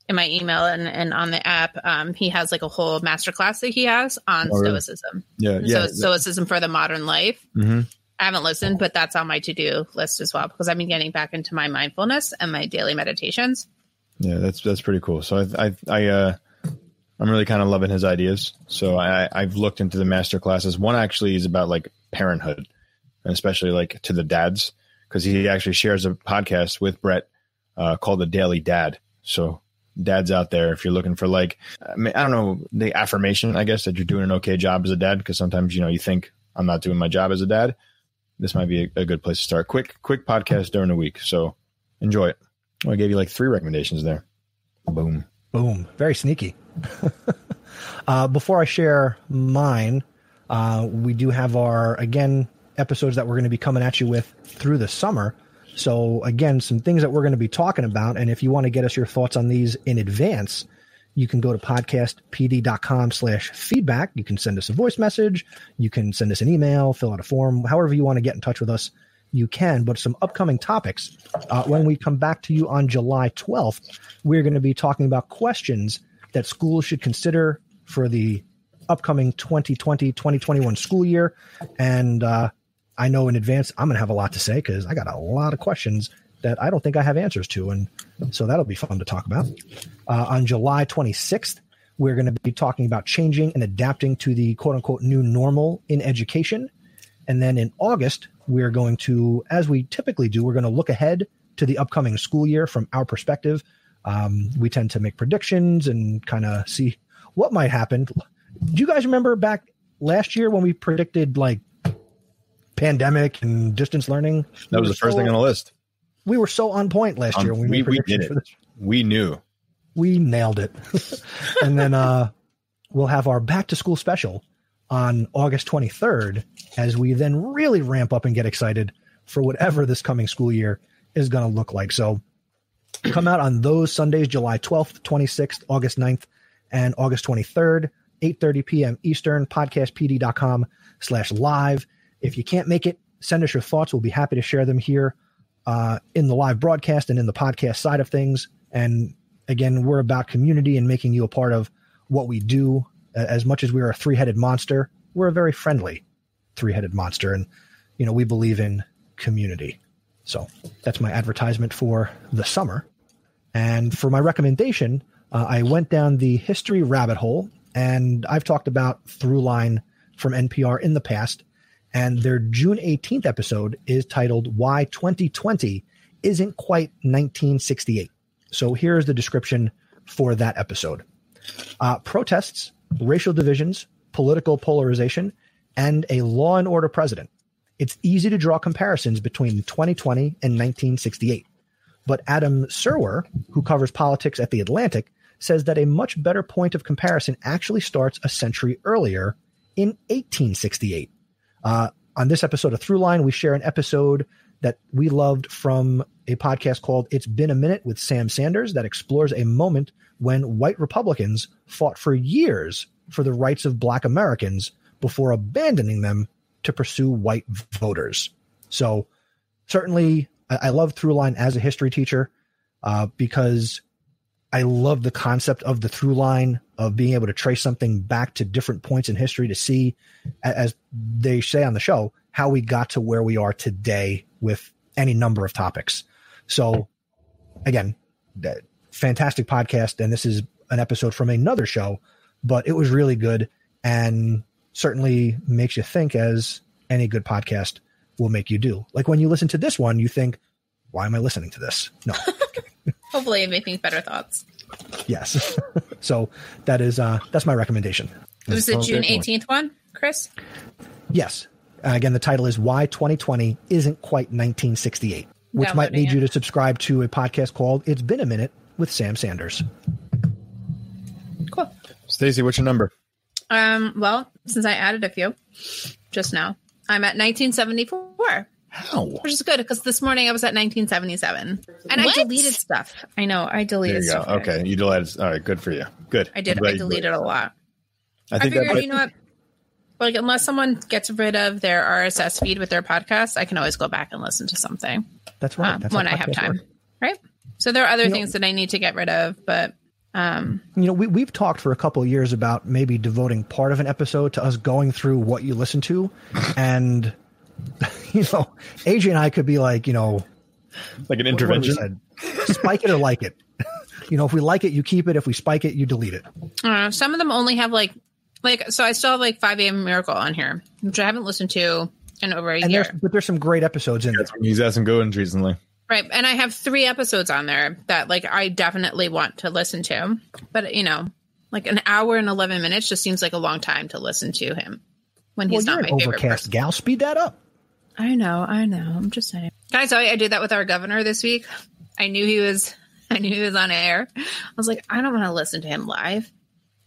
in my email and, and on the app, um, he has like a whole masterclass that he has on oh, stoicism. Yeah, yeah. So stoicism for the modern life. Mm-hmm. I haven't listened, but that's on my to do list as well because I've been getting back into my mindfulness and my daily meditations. Yeah, that's that's pretty cool. So I I, I uh I'm really kind of loving his ideas. So I I've looked into the master classes. One actually is about like parenthood, and especially like to the dads because he actually shares a podcast with Brett uh, called the Daily Dad. So dads out there, if you're looking for like, I, mean, I don't know, the affirmation, I guess that you're doing an okay job as a dad, because sometimes you know you think I'm not doing my job as a dad. This might be a, a good place to start. Quick, quick podcast during the week, so enjoy it. Well, I gave you like three recommendations there. Boom, boom, very sneaky. uh, before I share mine, uh, we do have our again episodes that we're going to be coming at you with through the summer. So again, some things that we're going to be talking about. And if you want to get us your thoughts on these in advance, you can go to podcastpd.com slash feedback. You can send us a voice message. You can send us an email, fill out a form, however you want to get in touch with us, you can. But some upcoming topics. Uh, when we come back to you on July 12th, we're going to be talking about questions that schools should consider for the upcoming 2020 2021 school year. And uh, I know in advance I'm going to have a lot to say because I got a lot of questions that I don't think I have answers to. And so that'll be fun to talk about. Uh, on July 26th, we're going to be talking about changing and adapting to the quote unquote new normal in education. And then in August, we're going to, as we typically do, we're going to look ahead to the upcoming school year from our perspective. Um, we tend to make predictions and kind of see what might happen. Do you guys remember back last year when we predicted like pandemic and distance learning. That was the first so, thing on the list. We were so on point last um, year. When we, we, we did it. We knew. We nailed it. and then uh, we'll have our back to school special on August 23rd as we then really ramp up and get excited for whatever this coming school year is going to look like. So come out on those Sundays, July 12th, 26th, August 9th, and August 23rd, 8.30 p.m. Eastern, podcastpd.com slash live. If you can't make it, send us your thoughts. We'll be happy to share them here uh, in the live broadcast and in the podcast side of things. And again, we're about community and making you a part of what we do. As much as we're a three-headed monster, we're a very friendly three-headed monster. And, you know, we believe in community. So that's my advertisement for the summer. And for my recommendation, uh, I went down the history rabbit hole, and I've talked about Throughline from NPR in the past. And their June 18th episode is titled Why 2020 Isn't Quite 1968. So here's the description for that episode uh, protests, racial divisions, political polarization, and a law and order president. It's easy to draw comparisons between 2020 and 1968. But Adam Serwer, who covers politics at The Atlantic, says that a much better point of comparison actually starts a century earlier in 1868. Uh, on this episode of Throughline, we share an episode that we loved from a podcast called It's Been a Minute with Sam Sanders that explores a moment when white Republicans fought for years for the rights of black Americans before abandoning them to pursue white voters. So certainly I, I love Throughline as a history teacher uh, because I love the concept of the through line of being able to trace something back to different points in history to see, as they say on the show, how we got to where we are today with any number of topics. So, again, fantastic podcast. And this is an episode from another show, but it was really good and certainly makes you think as any good podcast will make you do. Like when you listen to this one, you think, why am I listening to this? No. Hopefully it makes better thoughts. Yes. so that is uh that's my recommendation. It was the June 18th one, Chris? Yes. Uh, again, the title is Why 2020 Isn't Quite 1968, which might lead it. you to subscribe to a podcast called It's Been a Minute with Sam Sanders. Cool. Stacy, what's your number? Um, well, since I added a few just now, I'm at 1974. How? Which is good because this morning I was at 1977 and What? I deleted stuff. I know I There deleted you go. Okay, you deleted. All right, good for you. Good. I did. I'm you deleted a lot. I I figured, that. you know what? Like, unless someone gets rid of their RSS feed with their podcast, I can always go back and listen to something That's right. um, That's when I have time. work. Right. So there are other You know- things that I need to get rid of, but um, You know, we, we've talked for a couple of years about maybe devoting part of an episode to us going through what you listen to. And, you know, AJ and I could be like, you know, like an what- what intervention. spike it or like it. you know, if we like it, you keep it. If we spike it, you delete it. I don't know. Some of them only have like, like, so I still have like 5 a.m. Miracle on here, which I haven't listened to in over a And year. there's, but there's some great episodes in there. He's had some good ones recently. Right. And I have three episodes on there that like I definitely want to listen to. But you know, like an hour and 11 minutes just seems like a long time to listen to him when Well, he's you're not my an favorite overcast person. gal. Speed that up. I know, I know. I'm just saying. Can I tell you I did that with our governor this week? I knew he was I knew he was on air. I was like, I don't want to listen to him live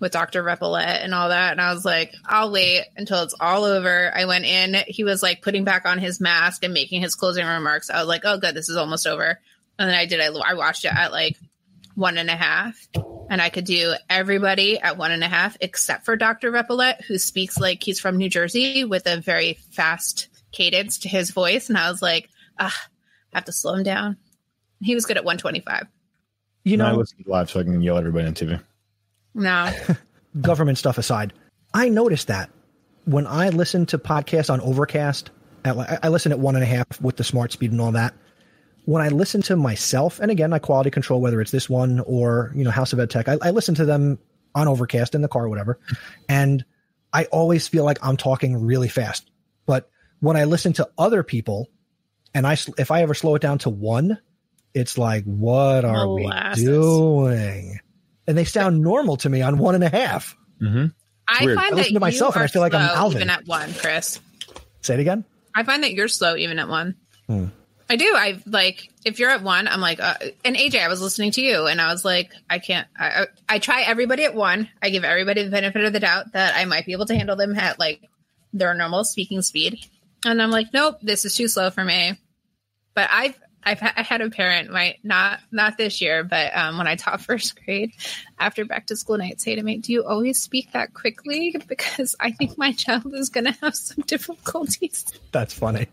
with Dr. Repillette and all that. And I was like, I'll wait until it's all over. I went in, he was like putting back on his mask and making his closing remarks. I was like, oh good, this is almost over. And then I did I, I watched it at like one and a half. And I could do everybody at one and a half except for Dr. Repillette, who speaks like he's from New Jersey with a very fast cadence to his voice. And I was like, ah, I have to slow him down. He was good at 125. You No, I know, listen live so I can yell at everybody on TV. No. government stuff aside, I noticed that when I listen to podcasts on Overcast, at, I I listen at one and a half with the smart speed and all that. When I listen to myself, and again, I quality control whether it's this one or you know House of Ed Tech, I, I listen to them on Overcast in the car, or whatever, and I always feel like I'm talking really fast. But when I listen to other people, and I if I ever slow it down to one, it's like, what are Molasses. we doing? And they sound normal to me on one and a half. Mm-hmm. I weird. find I that listen to myself and I feel like I'm Alvin. even at one, Chris. Say it again. I find that you're slow even at one. Hmm. I do. I like if you're at one, I'm like, uh, and AJ, I was listening to you, and I was like, I can't. I, I I try everybody at one. I give everybody the benefit of the doubt that I might be able to handle them at like their normal speaking speed, and I'm like, nope, this is too slow for me. But I've I've ha- I had a parent, right? Not not this year, but um, when I taught first grade, after back to school night, say to me, "Do you always speak that quickly? Because I think my child is going to have some difficulties." That's funny.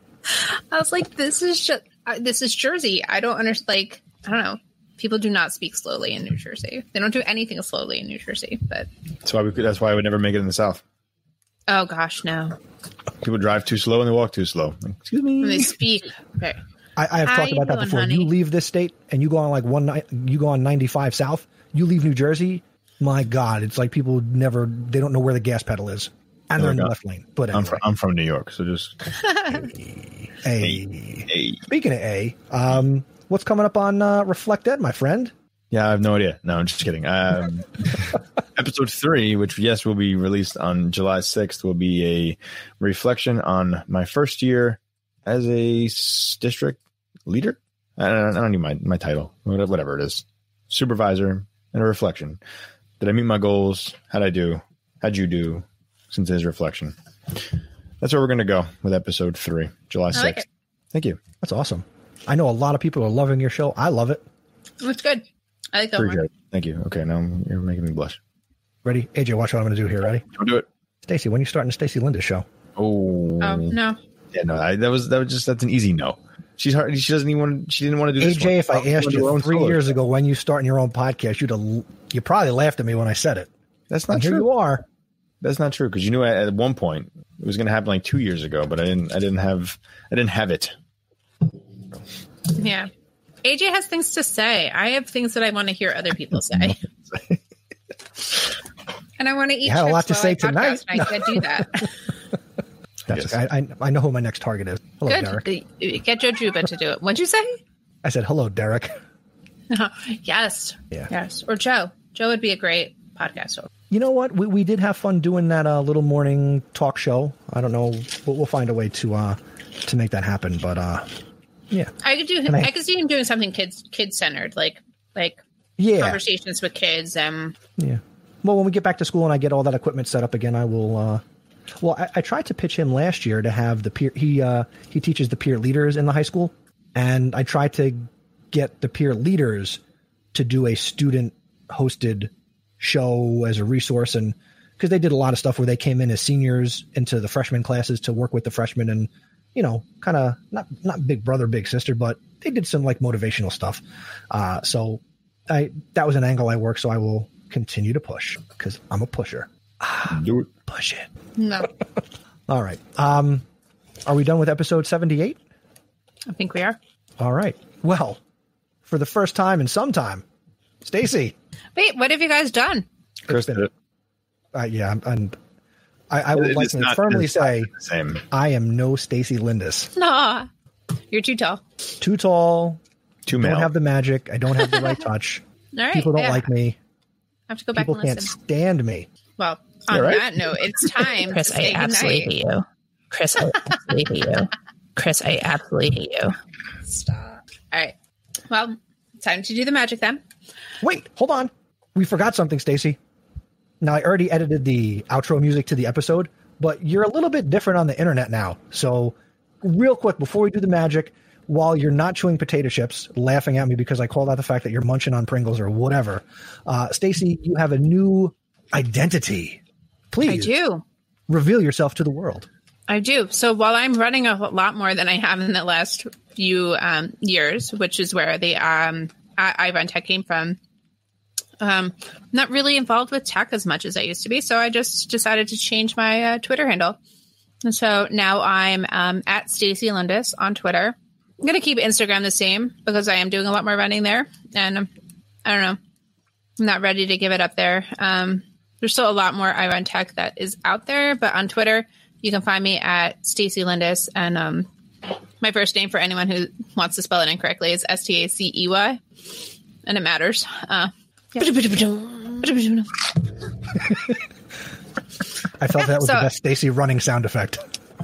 I was like, "This is just uh, this is Jersey. I don't understand. Like, I don't know. People do not speak slowly in New Jersey. They don't do anything slowly in New Jersey. But That's why we could, that's why I would never make it in the South. Oh gosh, no. People drive too slow and they walk too slow. Excuse me. When they speak, okay. I, I have How talked about that doing, before. honey? You leave this state and you go on like one night, you go on 95 south, you leave New Jersey. My God, it's like people never, they don't know where the gas pedal is. And they're in the God. left lane. But I'm anyway, from, I'm from New York, so just A. hey. Speaking of A, um, what's coming up on uh, Reflect Ed, my friend? Yeah, I have no idea. No, I'm just kidding. Um, episode three, which yes will be released on July 6th, will be a reflection on my first year as a district leader. I don't, I don't need my my title, whatever whatever it is, supervisor, and a reflection. Did I meet my goals? How'd I do? How'd you do? Since it is reflection, that's where we're going to go with episode three, July 6th. Like. Thank you. That's awesome. I know a lot of people are loving your show. I love it. It's good. I like that Appreciate one. it. Thank you. Okay, now you're making me blush. Ready? AJ, watch what I'm going to do here. Ready? Don't do it. Stacy, when you starting the Stacy Lindis show? Oh, Oh no. Yeah, no, I, that was that was just that's an easy no. She's hard. She doesn't even want. She didn't want to do this. AJ, one. if I She asked wanted to do her you three solo years ago when you starting your own podcast, you'd have, you probably laughed at me when I said it. that's And not here true. you are. That's not true because you knew at, at one point it was going to happen like two years ago, but I didn't. I didn't have. I didn't have it. Yeah. AJ has things to say. I have things that I want to hear other people say. and I want to eat. You had a lot to say I tonight. and I can't do that. That's Yes. I, I, I know who my next target is. Hello, Good. Derek. Get Joe Juba to do it. What'd you say? I said, hello, Derek. yes. Yeah. Yes. Or Joe. Joe would be a great podcast host. You know what? We, we did have fun doing that uh, little morning talk show. I don't know. We'll, we'll find a way to uh, to make that happen. But uh, yeah, I could do. I- I, could see him doing something kids kid centered, like like yeah, conversations with kids. Um. yeah. Well, when we get back to school and I get all that equipment set up again, I will. Uh, well, I, I tried to pitch him last year to have the peer. He uh, he teaches the peer leaders in the high school, and I tried to get the peer leaders to do a student hosted show as a resource and because they did a lot of stuff where they came in as seniors into the freshman classes to work with the freshmen and you know kind of not not big brother big sister but they did some like motivational stuff uh so i that was an angle i worked so i will continue to push because i'm a pusher Do it. push it No, all right um are we done with episode 78 I think we are. all right well for the first time in some time stacy Wait, what have you guys done? Chris did it. uh, yeah i'm, I'm I, I would It like to not- firmly say same. I am no Stacy Lindis. Nah, you're too tall. Too tall, Two don't have the magic. I don't have the right touch. All right. People don't yeah. like me. I have to go back People and can't listen. stand me. Well, on right? that note, it's time Chris, to I say absolutely goodnight. hate you. Chris, I absolutely hate you. Chris, I absolutely hate you. Stop. All right. Well, time to do the magic then. Wait, hold on. We forgot something, Stacy. Now I already edited the outro music to the episode, but you're a little bit different on the internet now. So, real quick before we do the magic, while you're not chewing potato chips, laughing at me because I called out the fact that you're munching on Pringles or whatever, uh, Stacy, you have a new identity. Please I do. reveal yourself to the world. I do. So while I'm running a lot more than I have in the last few um, years, which is where the um, I- Ivan Tech came from, um, I'm not really involved with tech as much as I used to be. So I just decided to change my uh, Twitter handle. And so now I'm um, at Stacy Lindis on Twitter. I'm going to keep Instagram the same because I am doing a lot more running there. And um, I don't know. I'm not ready to give it up there. Um, there's still a lot more Iron Tech that is out there, but on Twitter, you can find me at Stacy Lindis. And um, my first name for anyone who wants to spell it incorrectly is S T A C E Y, and it matters. Uh, yeah. I felt that was the best Stacy running sound effect.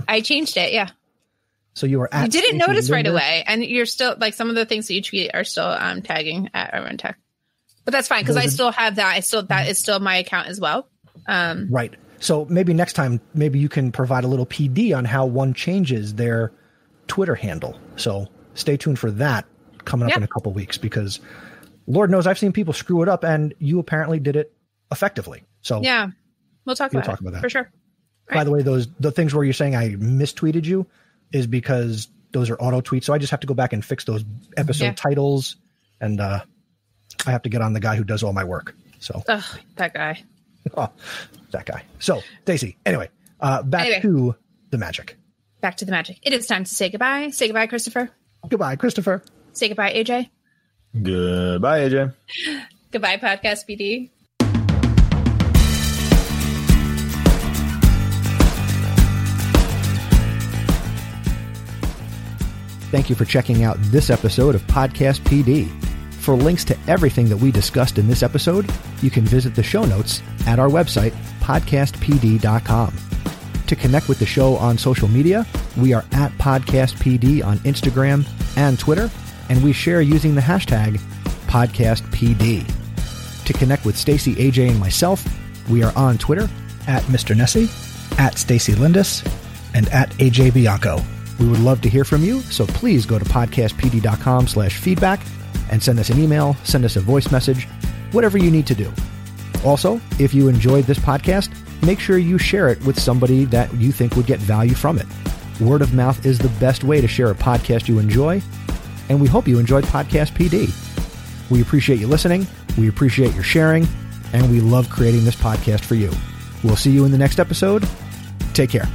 I changed it. Yeah. So you were at You didn't Stacey notice right away, and you're still like some of the things that you tweet are still um, tagging at Urban Tech, but that's fine because I still have that. I still that is still my account as well. Um, Right. So maybe next time, maybe you can provide a little PD on how one changes their Twitter handle. So stay tuned for that coming up Yeah. in a couple weeks because Lord knows I've seen people screw it up and you apparently did it effectively. So yeah, we'll talk We'll about talk about that. for sure. by the way, those the things where you're saying I mistweeted you is because those are auto tweets. So I just have to go back and fix those episode Yeah. titles and uh I have to get on the guy who does all my work. So Ugh, that guy. oh, that guy. So Stacy, anyway, uh back Anyway. to the magic. Back to the magic. It is time to say goodbye. Say goodbye, Christopher. Goodbye, Christopher. Say goodbye, AJ. Goodbye, AJ. Goodbye, podcast PD. Thank you for checking out this episode of Podcast PD. For links to everything that we discussed in this episode, you can visit the show notes at our website, podcastpd.com. To connect with the show on social media, we are at podcastpd on Instagram and Twitter, and we share using the hashtag podcastpd. To connect with Stacy, AJ, and myself, we are on Twitter at Mr. Nesi, at Stacy Lindis, and at AJ Bianco. We would love to hear from you, so please go to podcastpd.com slash feedback and send us an email, send us a voice message, whatever you need to do. Also, if you enjoyed this podcast, make sure you share it with somebody that you think would get value from it. Word of mouth is the best way to share a podcast you enjoy, and we hope you enjoyed Podcast PD. We appreciate you listening, we appreciate your sharing, and we love creating this podcast for you. We'll see you in the next episode. Take care.